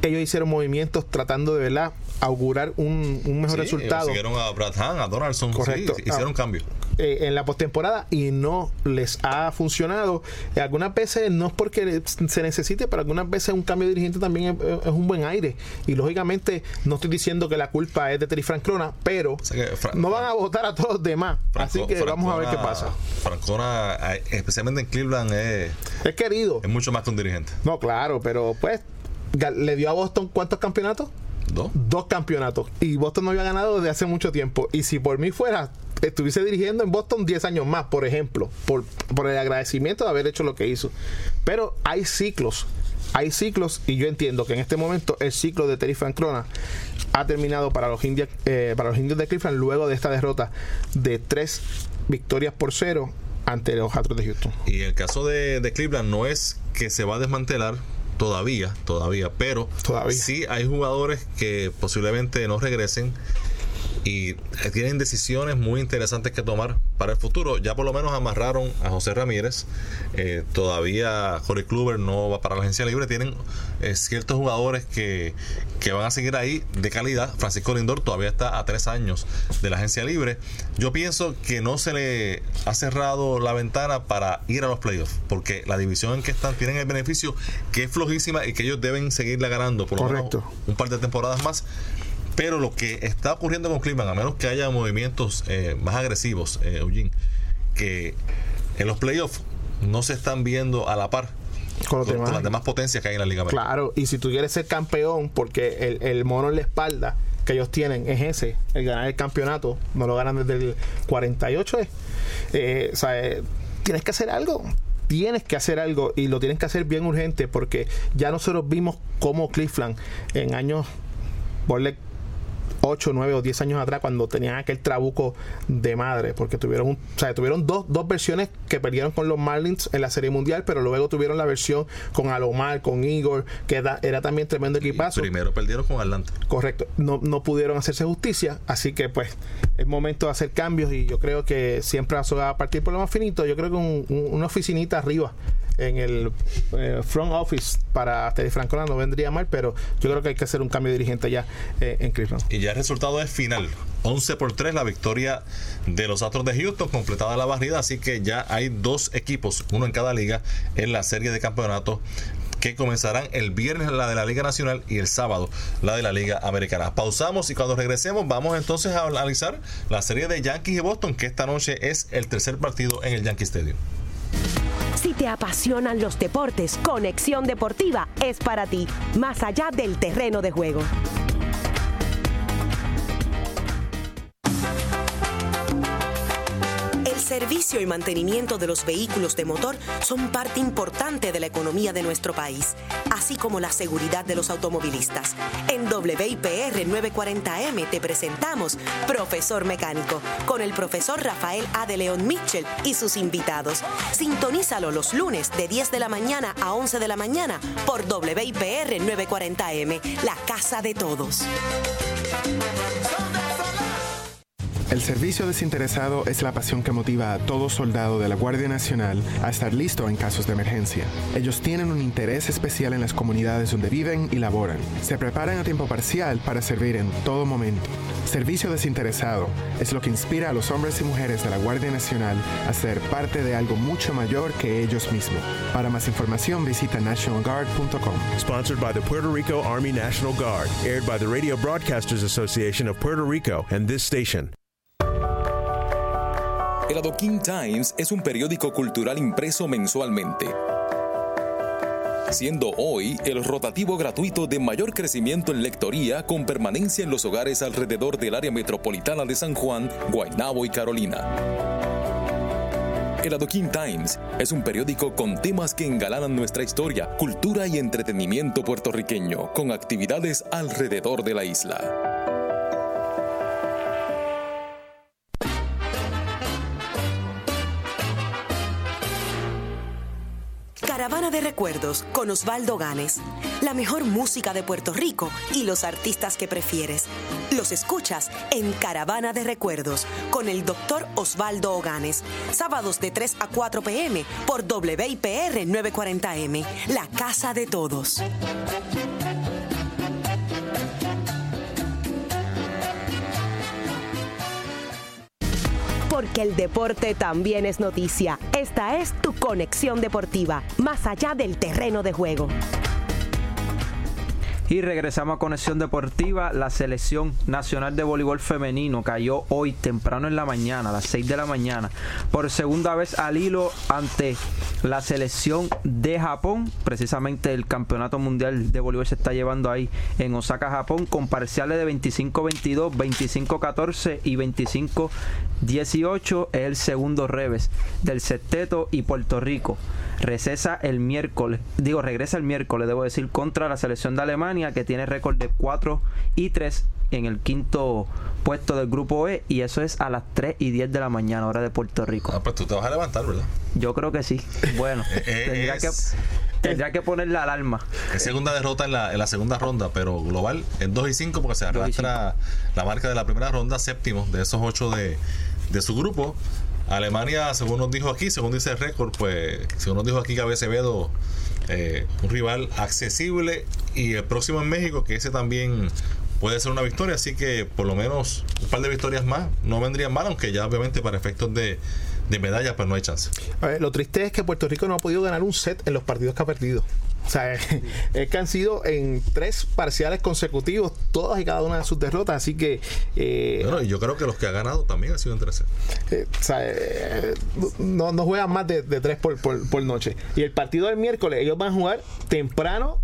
ellos hicieron movimientos tratando de verdad augurar un, un mejor Sí, resultado Siguieron a Brad Hahn, a Donaldson. sí, hicieron Ah. cambio. Eh, en la postemporada y no les ha funcionado. Eh, algunas veces no es porque se necesite, pero algunas veces un cambio de dirigente también es, es un buen aire. Y lógicamente no estoy diciendo que la culpa es de Terry Francona, pero O sea no van a votar a todos los demás. Franco- Así que vamos a ver qué pasa. Francona, eh, especialmente en Cleveland, es, Es querido. es mucho más que un dirigente. No, claro, pero pues le dio a Boston cuántos campeonatos? Dos campeonatos. Y Boston no había ganado desde hace mucho tiempo. Y si por mí fuera, estuviese dirigiendo en Boston 10 años más, por ejemplo, por, por el agradecimiento de haber hecho lo que hizo. Pero hay ciclos. Hay ciclos y yo entiendo que en este momento el ciclo de Terry Francona ha terminado para los indios, eh, para los indios de Cleveland luego de esta derrota de tres victorias por cero ante los Astros de Houston. Y el caso de, de Cleveland no es que se va a desmantelar todavía, todavía, pero Todavía. sí hay jugadores que posiblemente no regresen y tienen decisiones muy interesantes que tomar para el futuro. Ya por lo menos amarraron a José Ramírez. Eh, todavía Corey Kluber no va para la agencia libre. Tienen eh, ciertos jugadores que, que van a seguir ahí de calidad. Francisco Lindor todavía está a tres años de la agencia libre. Yo pienso que no se le ha cerrado la ventana para ir a los playoffs, porque la división en que están tienen el beneficio que es flojísima y que ellos deben seguirla ganando por lo menos Correcto. un par de temporadas más. Pero lo que está ocurriendo con Cleveland, a menos que haya movimientos eh, más agresivos, eh, Eugene, que en los playoffs no se están viendo a la par Con las demás potencias que hay en la Liga Americana. Claro, y si tú quieres ser campeón, porque el, el mono en la espalda que ellos tienen es ese, el ganar el campeonato, no lo ganan desde el 48, ¿eh? Eh, o sea, eh, tienes que hacer algo. Tienes que hacer algo y lo tienes que hacer bien urgente porque ya nosotros vimos cómo Cleveland en años, ponle 8, 9 o 10 años atrás cuando tenían aquel trabuco de madre, porque tuvieron, un- o sea, tuvieron dos, dos versiones que perdieron con los Marlins en la Serie Mundial, pero luego tuvieron la versión con Alomar, con Igor, que da- era también tremendo equipazo. Primero perdieron con Atlanta. Correcto, no, no pudieron hacerse justicia, así que pues es momento de hacer cambios y yo creo que siempre va a partir por lo más finito, yo creo que un- un- una oficinita arriba en el eh, front office para Teddy Francona no vendría mal, pero yo creo que hay que hacer un cambio de dirigente ya eh, en Cleveland. Y ya el resultado es final. 11 por 3 la victoria de los Astros de Houston, completada la barrida. Así que ya hay dos equipos, uno en cada liga, en la serie de campeonatos que comenzarán el viernes la de la Liga Nacional y el sábado la de la Liga Americana. Pausamos y cuando regresemos vamos entonces a analizar la serie de Yankees y Boston, que esta noche es el tercer partido en el Yankee Stadium. Si te apasionan los deportes, Conexión Deportiva es para ti, más allá del terreno de juego. Servicio y mantenimiento de los vehículos de motor son parte importante de la economía de nuestro país, así como la seguridad de los automovilistas. En WIPR 940M te presentamos Profesor Mecánico con el profesor Rafael A. de León Mitchell y sus invitados. Sintonízalo los lunes de 10 de la mañana a 11 de la mañana por WIPR 940M, la casa de todos. El servicio desinteresado es la pasión que motiva a todo soldado de la Guardia Nacional a estar listo en casos de emergencia. Ellos tienen un interés especial en las comunidades donde viven y laboran. Se preparan a tiempo parcial para servir en todo momento. Servicio desinteresado es lo que inspira a los hombres y mujeres de la Guardia Nacional a ser parte de algo mucho mayor que ellos mismos. Para más información visita nationalguard.com. Sponsored by the Puerto Rico Army National Guard, aired by the Radio Broadcasters Association of Puerto Rico and this station. El Adoquin Times es un periódico cultural impreso mensualmente. Siendo hoy el rotativo gratuito de mayor crecimiento en lectoría con permanencia en los hogares alrededor del área metropolitana de San Juan, Guaynabo y Carolina. El Adoquin Times es un periódico con temas que engalanan nuestra historia, cultura y entretenimiento puertorriqueño, con actividades alrededor de la isla. Recuerdos con Osvaldo Ganes. La mejor música de Puerto Rico y los artistas que prefieres. Los escuchas en Caravana de Recuerdos con el doctor Osvaldo Oganes. Sábados de 3 a 4 pm por WIPR 940M. La casa de todos. Porque el deporte también es noticia. Esta es tu conexión deportiva, más allá del terreno de juego. Y regresamos a Conexión Deportiva. La selección nacional de voleibol femenino cayó hoy temprano en la mañana, a las 6 de la mañana, por segunda vez al hilo ante la selección de Japón. Precisamente el campeonato mundial de voleibol se está llevando ahí en Osaka, Japón, con parciales de 25-22, 25-14 y 25-18. Es el segundo revés del sexteto y Puerto Rico recesa el miércoles, digo, regresa el miércoles, debo decir, contra la selección de Alemania que tiene récord de 4 y 3 en el quinto puesto del grupo E y eso es a las 3 y 10 de la mañana, hora de Puerto Rico. Ah, pues tú te vas a levantar, ¿verdad? Yo creo que sí. Bueno, Eh, tendría, que, es- tendría que poner la alarma. Es segunda derrota en la, en la segunda ronda, pero global en 2 y 5 porque se arrastra la marca de la primera ronda, séptimo de esos 8 de, de su grupo. Alemania, según nos dijo aquí, según dice el récord, pues, según nos dijo aquí Gabriel Acevedo, eh, un rival accesible y el próximo en México, que ese también puede ser una victoria, así que por lo menos un par de victorias más no vendrían mal, aunque ya obviamente para efectos de, de medalla, pues no hay chance. A ver, lo triste es que Puerto Rico no ha podido ganar un set en los partidos que ha perdido. O sea, es que han sido en tres parciales consecutivos, todas y cada una de sus derrotas. Así que, eh, Bueno, y yo creo que los que ha ganado también han sido en 13. eh, o sea, eh, no, no juegan más de, de tres por, por- por noche. Y el partido del miércoles, ellos van a jugar temprano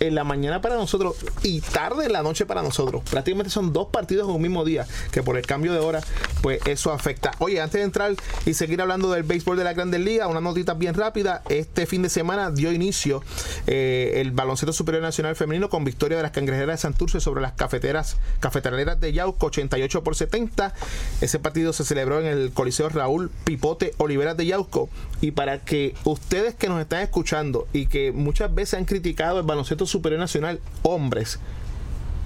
en la mañana para nosotros y tarde en la noche para nosotros. Prácticamente son dos partidos en un mismo día, que por el cambio de hora, pues eso afecta. Oye, antes de entrar y seguir hablando del béisbol de la Grandes Ligas, una notita bien rápida. Este fin de semana dio inicio eh, el baloncesto superior nacional femenino con victoria de las cangrejeras de Santurce sobre las cafeteras, cafetaleras de Yauco, 88 por 70. Ese partido se celebró en el Coliseo Raúl Pipote Oliveras de Yauco. Y para que ustedes que nos están escuchando y que muchas veces han criticado el baloncesto superior nacional, hombres,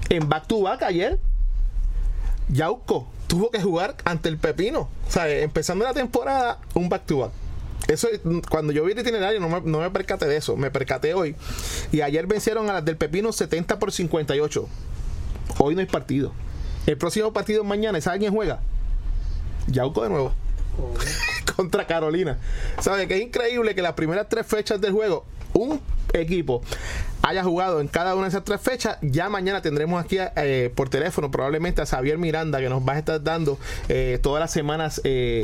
en back to back ayer, Yauco tuvo que jugar ante el Pepino. O sea, empezando la temporada, un back to back. Eso, cuando yo vi el itinerario, no me, no me percaté de eso. Me percaté hoy. Y ayer vencieron a las del Pepino 70 por 58. Hoy no hay partido. El próximo partido es mañana. ¿Sabe quién juega? Yauco de nuevo. Contra Carolina. ¿Sabe que es increíble que las primeras tres fechas del juego, un equipo haya jugado en cada una de esas tres fechas. Ya mañana tendremos aquí eh, por teléfono probablemente a Xavier Miranda que nos va a estar dando eh, todas las semanas eh,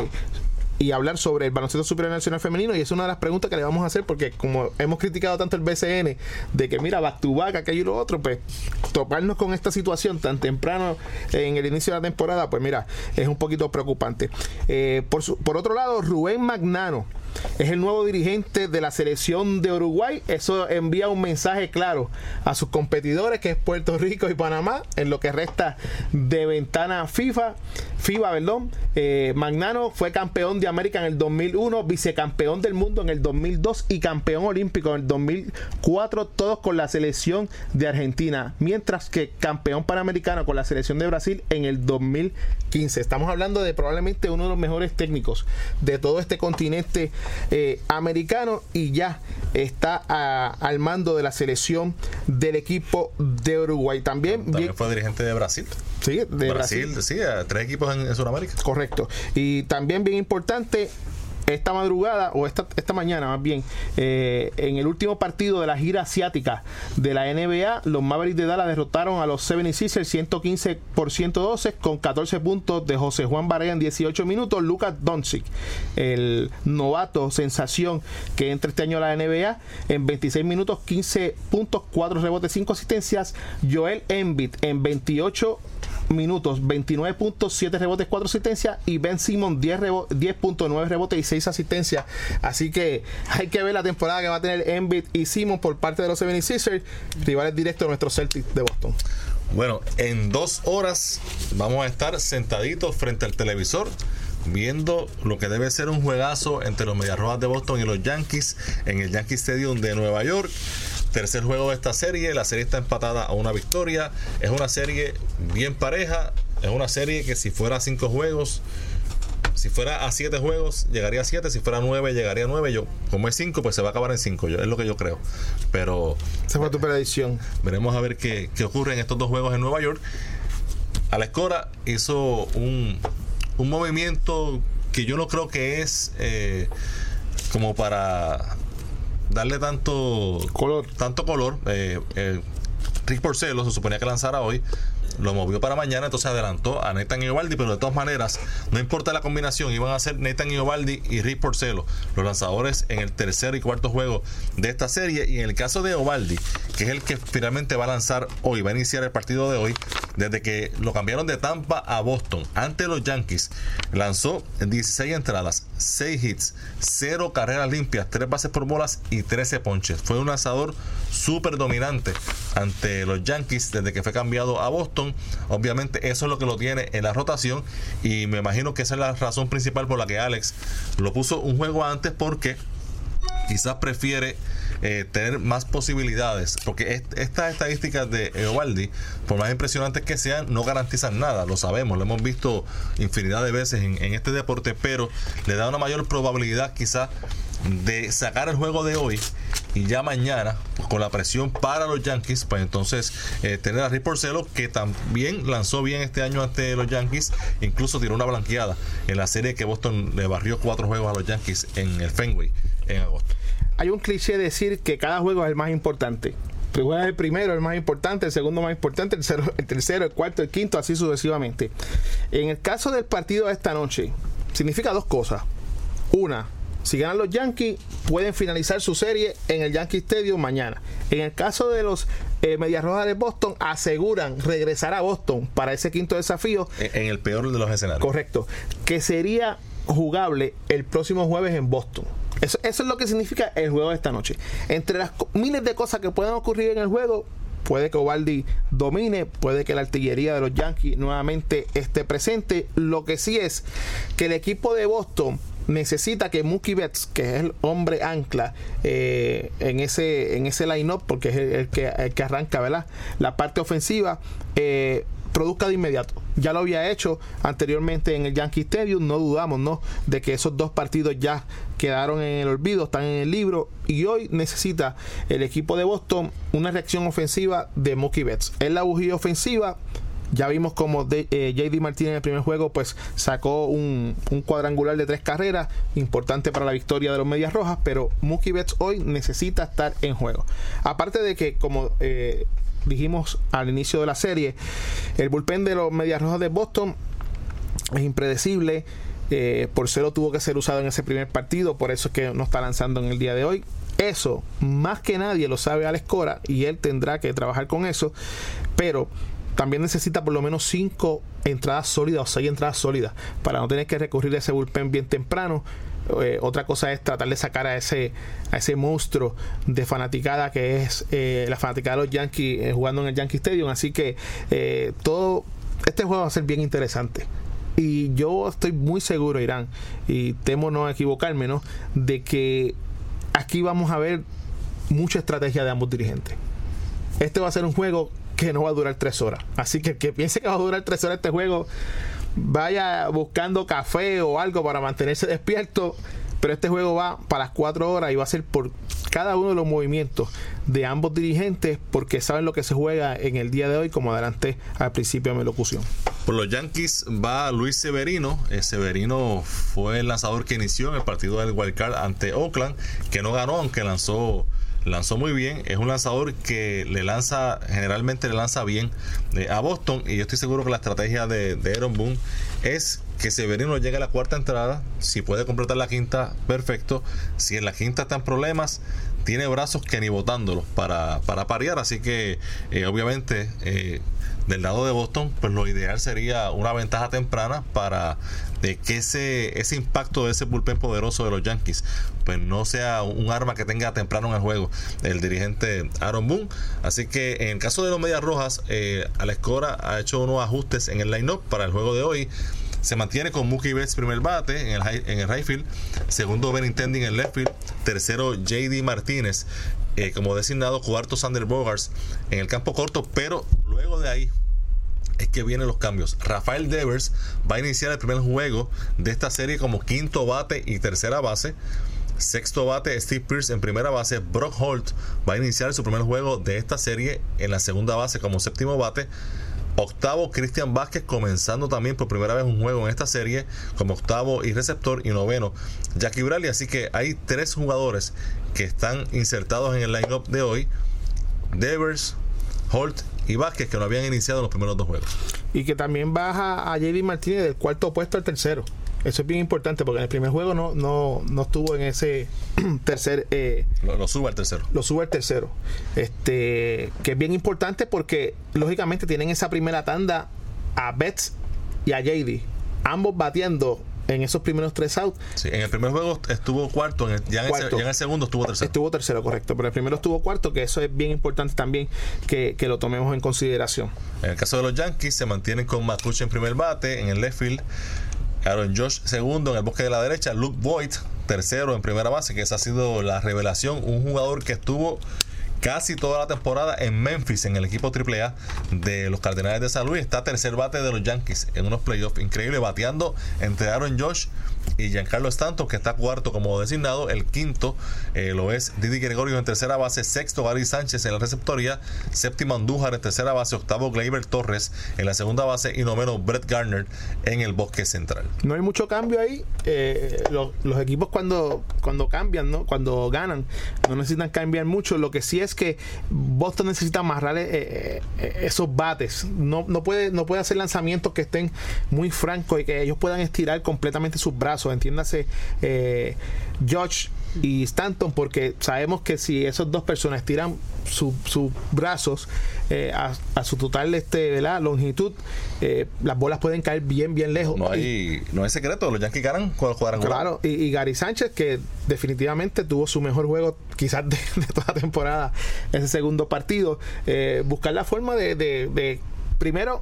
y hablar sobre el baloncesto superior nacional femenino y es una de las preguntas que le vamos a hacer porque como hemos criticado tanto el BCN de que mira back to back aquello y lo otro pues toparnos con esta situación tan temprano en el inicio de la temporada pues mira es un poquito preocupante por, su- por otro lado Rubén Magnano es el nuevo dirigente de la selección de Uruguay. Eso envía un mensaje claro a sus competidores, que es Puerto Rico y Panamá, en lo que resta de ventana FIFA. FIBA, perdón. Eh, Magnano fue campeón de América en el 2001, vicecampeón del mundo en el 2002 y campeón olímpico en el 2004, todos con la selección de Argentina, mientras que campeón panamericano con la selección de Brasil en el 2015. Estamos hablando de probablemente uno de los mejores técnicos de todo este continente eh, americano y ya está a- al mando de la selección del equipo de Uruguay. También, También bien- fue dirigente de Brasil. Sí, de Brasil, Brasil. sí, a tres equipos en, en Sudamérica. Correcto. Y también bien importante, esta madrugada, o esta, esta mañana más bien, eh, en el último partido de la gira asiática de la NBA, los Mavericks de Dallas derrotaron a los 76ers 115 por 112 con 14 puntos de José Juan Varela en 18 minutos. Lucas Doncic, el novato sensación que entra este año a la NBA, en 26 minutos 15 puntos, 4 rebotes, 5 asistencias. Joel Embiid en 28 minutos, 29 puntos, 7 rebotes, 4 asistencias y Ben Simon 10 rebo- 10.9 rebotes y 6 asistencias. Así que hay que ver la temporada que va a tener Embiid y Simon por parte de los 76ers, rivales directos de nuestros Celtics de Boston. Bueno, en dos horas vamos a estar sentaditos frente al televisor viendo lo que debe ser un juegazo entre los Medias Rojas de Boston y los Yankees en el Yankee Stadium de Nueva York. Tercer juego de esta serie, la serie está empatada a una victoria. Es una serie bien pareja, es una serie que si fuera a cinco juegos, si fuera a siete juegos, llegaría a siete. Si fuera a nueve, llegaría a nueve. Yo, como es cinco, pues se va a acabar en cinco. Yo, es lo que yo creo. Pero Esa fue tu predicción. veremos a ver qué, qué ocurre en estos dos juegos en Nueva York. Alex Cora hizo un, un movimiento que yo no creo que es eh, como para darle tanto Color. Tanto color. Eh, eh, Rick Porcelo se suponía que lanzara hoy. Lo movió para mañana, entonces adelantó a Nathan Iovaldi, pero de todas maneras, no importa la combinación, iban a ser Nathan Iovaldi y Rick Porcelo, los lanzadores en el tercer y cuarto juego de esta serie. Y en el caso de Iovaldi, que es el que finalmente va a lanzar hoy, va a iniciar el partido de hoy, desde que lo cambiaron de Tampa a Boston ante los Yankees, lanzó 16 entradas, 6 hits, 0 carreras limpias, 3 bases por bolas y 13 ponches. Fue un lanzador súper dominante ante los Yankees desde que fue cambiado a Boston. Obviamente eso es lo que lo tiene en la rotación y me imagino que esa es la razón principal por la que Alex lo puso un juego antes porque quizás prefiere eh, tener más posibilidades, porque est- estas estadísticas de Eovaldi, por más impresionantes que sean, no garantizan nada, lo sabemos, lo hemos visto infinidad de veces en, este deporte, pero le da una mayor probabilidad quizás de sacar el juego de hoy y ya mañana con la presión para los Yankees pues entonces eh, tener a Rick Porcello que también lanzó bien este año ante los Yankees incluso tiró una blanqueada en la serie que Boston le barrió cuatro juegos a los Yankees en el Fenway en agosto Hay un cliché decir que cada juego es el más importante. Tú juegas el primero, el más importante, el segundo más importante, el tercero, el tercero, el cuarto, el quinto, así sucesivamente. En el caso del partido de esta noche, significa dos cosas. Una, Si ganan los Yankees, pueden finalizar su serie en el Yankee Stadium mañana. En el caso de los eh, Medias Rojas de Boston, aseguran regresar a Boston para ese quinto desafío. En el peor de los escenarios. Correcto. Que sería jugable el próximo jueves en Boston. Eso, eso es lo que significa el juego de esta noche. Entre las miles de cosas que pueden ocurrir en el juego, puede que Ovaldi domine, puede que la artillería de los Yankees nuevamente esté presente. Lo que sí es que el equipo de Boston necesita que Mookie Betts, que es el hombre ancla eh, en ese en ese line-up, porque es el, el que, el que arranca ¿verdad? la parte ofensiva, eh, produzca de inmediato. Ya lo había hecho anteriormente en el Yankee Stadium, no dudamos ¿no? de que esos dos partidos ya quedaron en el olvido, están en el libro y hoy necesita el equipo de Boston una reacción ofensiva de Mookie Betts. Es la bujía ofensiva. Ya vimos como de- eh, JD Martínez en el primer juego pues sacó un, cuadrangular de tres carreras, importante para la victoria de los Medias Rojas, pero Mookie Betts hoy necesita estar en juego. Aparte de que como eh, dijimos al inicio de la serie, el bullpen de los Medias Rojas de Boston es impredecible. Eh, por cero tuvo que ser usado en ese primer partido, por eso es que no está lanzando en el día de hoy. Eso, más que nadie lo sabe Alex Cora y él tendrá que trabajar con eso, pero también necesita por lo menos cinco entradas sólidas o seis entradas sólidas para no tener que recurrir a ese bullpen bien temprano. Eh, otra cosa es tratar de sacar a ese a ese monstruo de fanaticada que es eh, la fanaticada de los Yankees eh, jugando en el Yankee Stadium así que todo este juego va a ser bien interesante y yo estoy muy seguro Irán y temo no equivocarme ¿no? de que aquí vamos a ver mucha estrategia de ambos dirigentes este va a ser un juego que no va a durar tres horas. Así que el que piense que va a durar tres horas este juego, vaya buscando café o algo para mantenerse despierto. Pero este juego va para las cuatro horas y va a ser por cada uno de los movimientos de ambos dirigentes porque saben lo que se juega en el día de hoy, como adelanté al principio de mi locución. Por los Yankees va Luis Severino. Eh, Severino fue el lanzador que inició en el partido del Wild Card ante Oakland, que no ganó, aunque lanzó lanzó muy bien. Es un lanzador que le lanza, generalmente le lanza bien eh, a Boston. Y yo estoy seguro que la estrategia de, de Aaron Boone es que Severino llegue a la cuarta entrada. Si puede completar la quinta, perfecto. Si en la quinta están problemas, tiene brazos que ni botándolo para, para parear. Así que, eh, obviamente, eh, del lado de Boston, pues lo ideal sería una ventaja temprana para de que ese, ese impacto de ese bullpen poderoso de los Yankees pues no sea un arma que tenga temprano en el juego el dirigente Aaron Boone. Así que en el caso de los Medias Rojas, eh, Alex Cora ha hecho unos ajustes en el line-up para el juego de hoy. Se mantiene con Mookie Betts primer bate en el, high- en el right field, segundo Benintendi en el left field, tercero JD Martínez eh, como designado, cuarto Sander Bogarts en el campo corto, pero luego de ahí es que vienen los cambios. Rafael Devers va a iniciar el primer juego de esta serie como quinto bate y tercera base. Sexto bate Steve Pierce en primera base. Brock Holt va a iniciar su primer juego de esta serie en la segunda base como séptimo bate. Octavo, Cristian Vázquez comenzando también por primera vez un juego en esta serie como octavo y receptor. Y noveno, Jackie Bradley. Así que hay tres jugadores que están insertados en el lineup de hoy. Devers, Holt y Vázquez que no habían iniciado en los primeros dos juegos. Y que también baja a JD Martínez del cuarto puesto al tercero. Eso es bien importante porque en el primer juego no, no, no estuvo en ese tercer eh, Lo, lo sube al tercero. lo sube al tercero. Este, que es bien importante porque lógicamente tienen esa primera tanda a Betts y a JD, ambos bateando en esos primeros tres outs. Sí, en el primer juego estuvo cuarto, en el- ya, en el, se- Cuarto. ya en el segundo estuvo tercero. Estuvo tercero, correcto, pero el primero estuvo cuarto, que eso es bien importante también que, que lo tomemos en consideración. En el caso de los Yankees, se mantienen con Macuche en primer bate, en el left field. Aaron Josh segundo en el bosque de la derecha. Luke Boyd tercero en primera base, que esa ha sido la revelación. Un jugador que estuvo casi toda la temporada en Memphis, en el equipo AAA de los Cardenales de San Luis. Está tercer bate de los Yankees en unos playoffs increíbles, bateando entre Aaron Josh y Giancarlo Stanton, que está cuarto como designado. El quinto eh, lo es Didi Gregorio en tercera base. Sexto, Gary Sánchez en la receptoría. Séptimo, Andújar en tercera base. Octavo, Gleyber Torres en la segunda base. Y noveno, Brett Garner en el bosque central. No hay mucho cambio ahí. Eh, los, los equipos cuando, cuando cambian, ¿no? cuando ganan, no necesitan cambiar mucho. Lo que sí es que Boston necesita amarrar eh, eh, esos bates. No, no, puede, no puede hacer lanzamientos que estén muy francos y que ellos puedan estirar completamente sus brazos entiéndase eh, George y Stanton, porque sabemos que si esos dos personas tiran sus brazos eh, a, su total este, ¿verdad? longitud, eh, las bolas pueden caer bien, bien lejos. No hay, no hay secreto, los Yankees ganan cuando jugaran Claro, y, Gary Sánchez, que definitivamente tuvo su mejor juego quizás de, toda la temporada, ese segundo partido, eh, buscar la forma de, de primero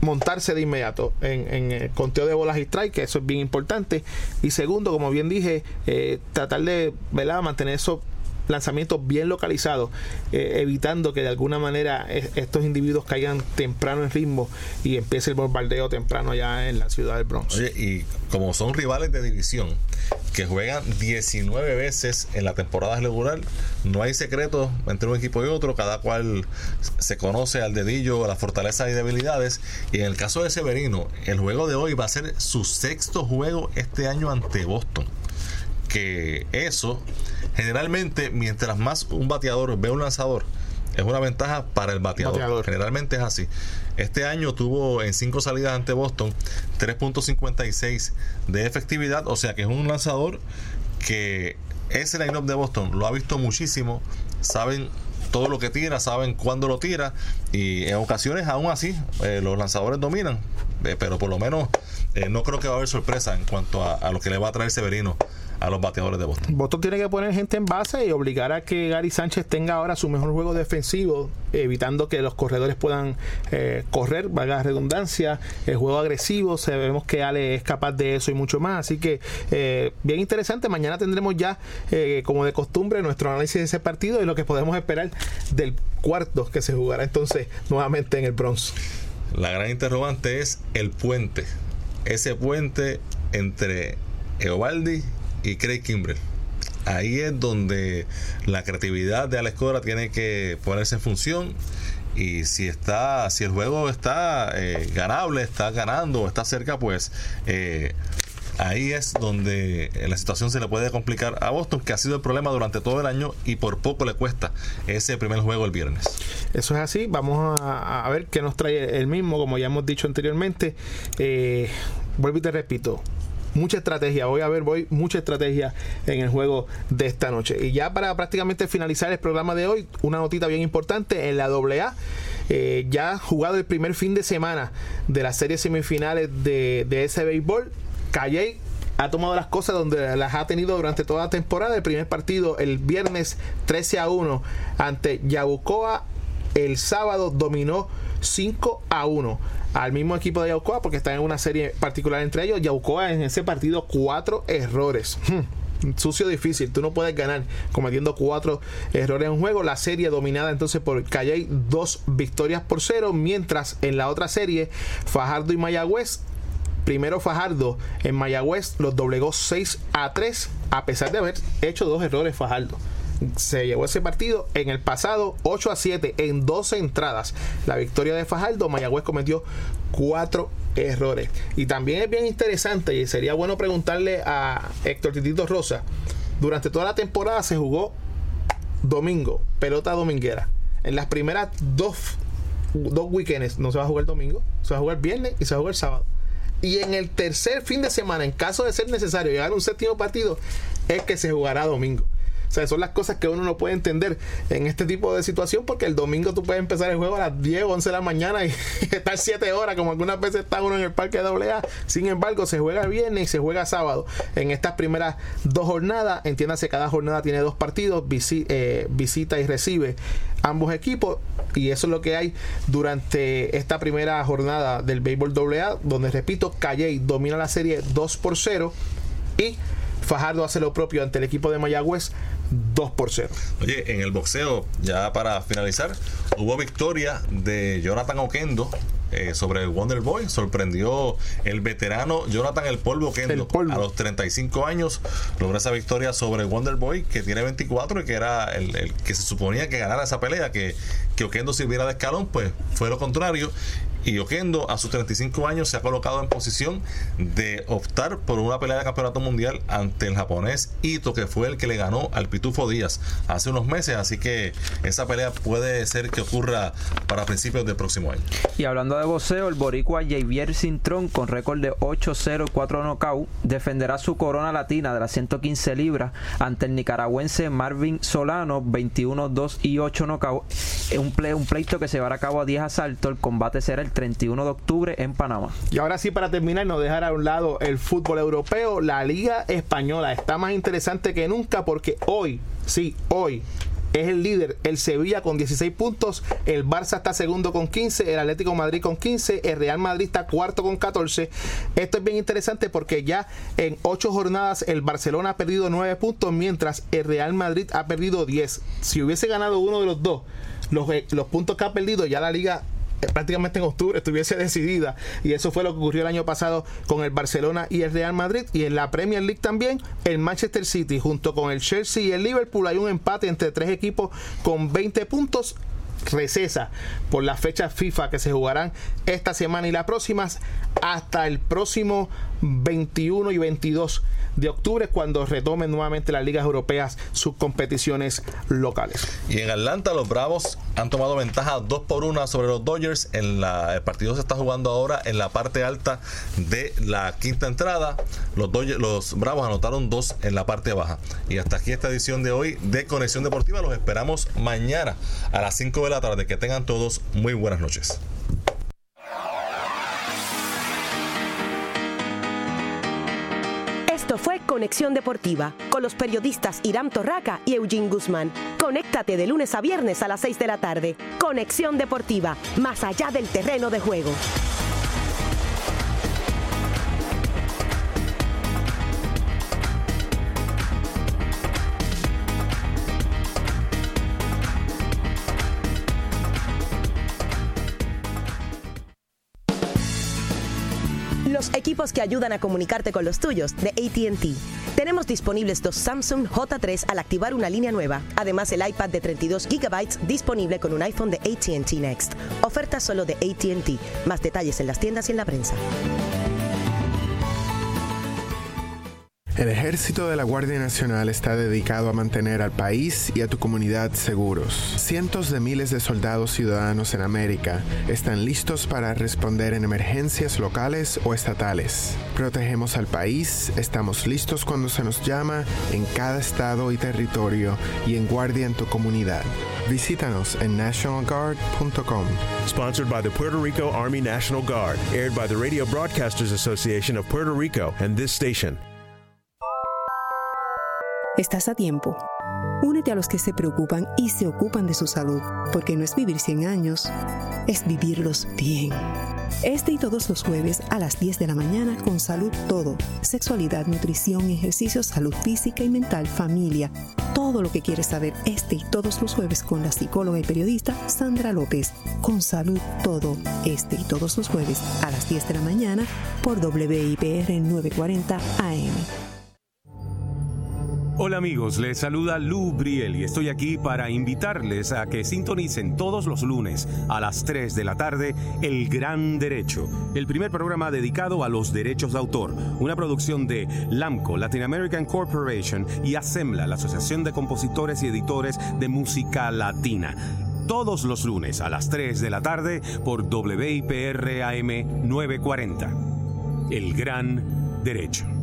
montarse de inmediato en, el conteo de bolas y strike, eso es bien importante. Y segundo, como bien dije, eh, tratar de ¿verdad? mantener esos lanzamientos bien localizados, eh, evitando que de alguna manera estos individuos caigan temprano en ritmo y empiece el bombardeo temprano allá en la ciudad del Bronx. Oye, y como son rivales de división que juegan 19 veces en la temporada regular, no hay secreto entre un equipo y otro, cada cual se conoce al dedillo las fortalezas y debilidades. Y en el caso de Severino, el juego de hoy va a ser su sexto juego este año ante Boston. Que eso generalmente, mientras más un bateador ve un lanzador, es una ventaja para el bateador. Generalmente es así. Este año tuvo en cinco salidas ante Boston 3.56 de efectividad, o sea que es un lanzador que ese line-up de Boston lo ha visto muchísimo, saben todo lo que tira, saben cuándo lo tira y en ocasiones aún así eh, los lanzadores dominan, eh, pero por lo menos eh, no creo que va a haber sorpresa en cuanto a, lo que le va a traer Severino a los bateadores de Boston. Boston tiene que poner gente en base y obligar a que Gary Sánchez tenga ahora su mejor juego defensivo, evitando que los corredores puedan eh, correr, valga la redundancia, el juego agresivo, sabemos que Ale es capaz de eso y mucho más, así que eh, bien interesante, mañana tendremos ya, como de costumbre, nuestro análisis de ese partido y lo que podemos esperar del cuarto que se jugará entonces nuevamente en el Bronx. La gran interrogante es el puente, ese puente entre Eovaldi y Craig Kimbrell. Ahí es donde la creatividad de Alex Cora tiene que ponerse en función y si está si el juego está eh, ganable está ganando está cerca pues eh, ahí es donde la situación se le puede complicar a Boston, que ha sido el problema durante todo el año y por poco le cuesta ese primer juego el viernes. Eso es así, vamos a, ver qué nos trae el mismo, como ya hemos dicho anteriormente. Eh, vuelvo y te repito, mucha estrategia. Voy a ver, voy mucha estrategia en el juego de esta noche. Y ya para prácticamente finalizar el programa de hoy, una notita bien importante en la AA. Eh, ya jugado el primer fin de semana de las series semifinales de, ese béisbol. Calle ha tomado las cosas donde las ha tenido durante toda la temporada. El primer partido el viernes 13 a 1 ante Yabucoa. El sábado dominó 5 a 1 al mismo equipo de Yaucoa porque está en una serie particular entre ellos. Yaucoa en ese partido cuatro errores. Hmm, sucio difícil, tú no puedes ganar cometiendo cuatro errores en un juego. La serie dominada entonces por Calle, dos victorias por cero, mientras en la otra serie Fajardo y Mayagüez Primero Fajardo en Mayagüez los doblegó 6 a 3 a pesar de haber hecho dos errores Fajardo se llevó ese partido en el pasado 8 a 7 en 12 entradas. La victoria de Fajardo, Mayagüez cometió 4 errores. Y también es bien interesante y sería bueno preguntarle a Héctor Titito Rosa. Durante toda la temporada se jugó domingo, pelota dominguera. En las primeras dos, dos weekends no se va a jugar domingo, se va a jugar viernes y se va a jugar sábado. Y en el tercer fin de semana, en caso de ser necesario llegar a un séptimo partido, es que se jugará domingo. O sea, son las cosas que uno no puede entender en este tipo de situación porque el domingo tú puedes empezar el juego a las 10 o 11 de la mañana y estar 7 horas, como algunas veces está uno en el parque de AA. Sin embargo, se juega viernes y se juega sábado. En estas primeras dos jornadas, entiéndase, cada jornada tiene dos partidos, eh, visita y recibe ambos equipos. Y eso es lo que hay durante esta primera jornada del béisbol AA, donde repito, Calle domina la serie 2 por 0 y Fajardo hace lo propio ante el equipo de Mayagüez 2 por 0. Oye, en el boxeo, ya para finalizar, hubo victoria de Jonathan Oquendo eh, sobre el Wonder Boy. Sorprendió el veterano Jonathan El Polvo Oquendo a los 35 años. Logró esa victoria sobre el Wonder Boy, que tiene 24 y que era el, que se suponía que ganara esa pelea, que, que Oquendo sirviera de escalón, pues fue lo contrario. Y Oquendo, a sus 35 años, se ha colocado en posición de optar por una pelea de campeonato mundial ante el japonés Ito, que fue el que le ganó al Pitufo Díaz hace unos meses. Así que esa pelea puede ser que ocurra para principios del próximo año. Y hablando de boxeo, el boricua Javier Cintrón, con récord de 8-0 y 4 knockout, defenderá su corona latina de las 115 libras ante el nicaragüense Marvin Solano, 21-2 y 8 knockout. Un, un pleito que se llevará a cabo a 10 asaltos. El combate será el 31 de octubre en Panamá. Y ahora sí, para terminar, no dejar a un lado el fútbol europeo, la Liga Española está más interesante que nunca porque hoy, sí, hoy, es el líder, el Sevilla con 16 puntos, el Barça está segundo con 15, el Atlético Madrid con 15, el Real Madrid está cuarto con 14. Esto es bien interesante porque ya en 8 jornadas el Barcelona ha perdido 9 puntos, mientras el Real Madrid ha perdido 10. Si hubiese ganado uno de los dos, los, eh, los puntos que ha perdido, ya la liga prácticamente en octubre estuviese decidida y eso fue lo que ocurrió el año pasado con el Barcelona y el Real Madrid y en la Premier League también el Manchester City junto con el Chelsea y el Liverpool. Hay un empate entre tres equipos con 20 puntos recesa por las fechas FIFA que se jugarán esta semana y las próximas hasta el próximo 21 y 22 de octubre cuando retomen nuevamente las ligas europeas sus competiciones locales. Y en Atlanta los Bravos han tomado ventaja 2 por 1 sobre los Dodgers. En la, el partido se está jugando ahora en la parte alta de la quinta entrada. Los, los Bravos anotaron 2 en la parte baja. Y hasta aquí esta edición de hoy de Conexión Deportiva. Los esperamos mañana a las 5 de la tarde. Que tengan todos muy buenas noches. Esto fue Conexión Deportiva con los periodistas Iram Torraca y Eugene Guzmán. Conéctate de lunes a viernes a las 6 de la tarde. Conexión Deportiva, más allá del terreno de juego. Equipos que ayudan a comunicarte con los tuyos de ATT. Tenemos disponibles dos Samsung J3 al activar una línea nueva. Además, el iPad de 32 GB disponible con un iPhone de ATT Next. Oferta solo de ATT. Más detalles en las tiendas y en la prensa. El ejército de la Guardia Nacional está dedicado a mantener al país y a tu comunidad seguros. Cientos de miles de soldados ciudadanos en América están listos para responder en emergencias locales o estatales. Protegemos al país, estamos listos cuando se nos llama en cada estado y territorio y en guardia en tu comunidad. Visítanos en nationalguard.com. Sponsored by the Puerto Rico Army National Guard, aired by the Radio Broadcasters Association of Puerto Rico and this station. Estás a tiempo. Únete a los que se preocupan y se ocupan de su salud, porque no es vivir 100 años, es vivirlos bien. Este y todos los jueves a las 10 de la mañana con Salud Todo, sexualidad, nutrición, ejercicio, salud física y mental, familia, todo lo que quieres saber este y todos los jueves con la psicóloga y periodista Sandra López. Con Salud Todo, este y todos los jueves a las 10 de la mañana por WIPR 940 AM. Hola amigos, les saluda Lou Briel y estoy aquí para invitarles a que sintonicen todos los lunes a las 3 de la tarde El Gran Derecho, el primer programa dedicado a los derechos de autor, una producción de LAMCO, Latin American Corporation y ASEMBLA, la Asociación de Compositores y Editores de Música Latina todos los lunes a las 3 de la tarde por WIPR AM 940. El Gran Derecho.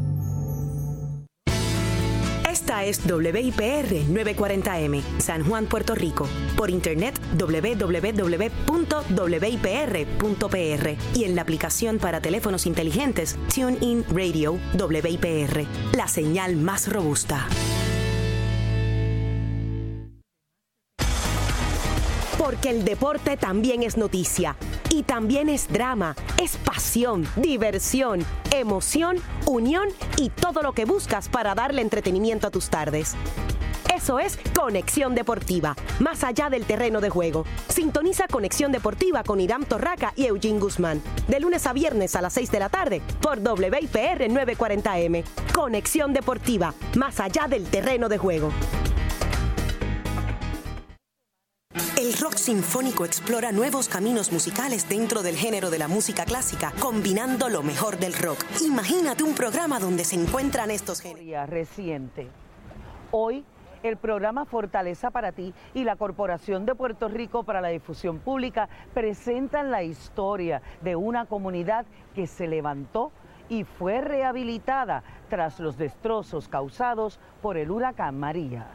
Esta es WIPR 940M, San Juan, Puerto Rico. Por internet www.wipr.pr y en la aplicación para teléfonos inteligentes TuneIn Radio WIPR, la señal más robusta. Porque el deporte también es noticia. Y también es drama, es pasión, diversión, emoción, unión y todo lo que buscas para darle entretenimiento a tus tardes. Eso es Conexión Deportiva, más allá del terreno de juego. Sintoniza Conexión Deportiva con Irán Torraca y Eugene Guzmán, de lunes a viernes a las 6 de la tarde por WIPR 940M. Conexión Deportiva, más allá del terreno de juego. El rock sinfónico explora nuevos caminos musicales dentro del género de la música clásica, combinando lo mejor del rock. Imagínate un programa donde se encuentran estos géneros. Hoy el programa Fortaleza para ti y la Corporación de Puerto Rico para la Difusión Pública presentan la historia de una comunidad que se levantó y fue rehabilitada tras los destrozos causados por el huracán María.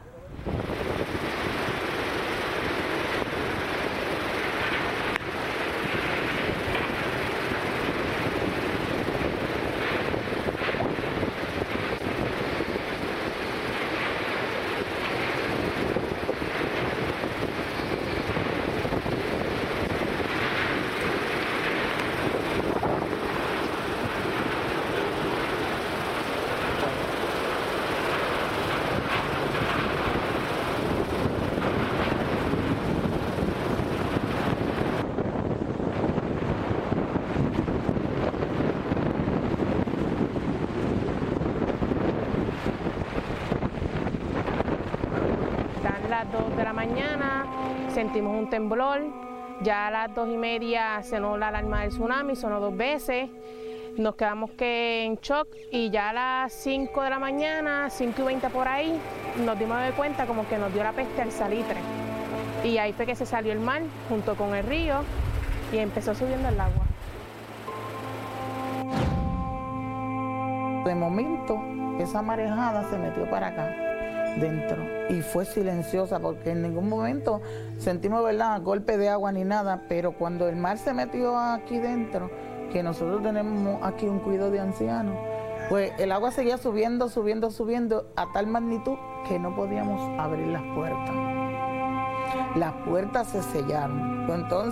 Dan las 2 de la mañana, sentimos un temblor, ya a las 2 y media sonó la alarma del tsunami, sonó dos veces, nos quedamos que en shock y ya a las 5 de la mañana, 5 y 20 por ahí, nos dimos de cuenta como que nos dio la peste al salitre. Y ahí fue que se salió el mar junto con el río y empezó subiendo el agua. De momento, esa marejada se metió para acá, dentro, y fue silenciosa porque en ningún momento sentimos, ¿verdad?, golpe de agua ni nada, pero cuando el mar se metió aquí dentro, que nosotros tenemos aquí un cuidado de ancianos, pues el agua seguía subiendo, subiendo, subiendo a tal magnitud que no podíamos abrir las puertas. Las puertas se sellaron. Entonces,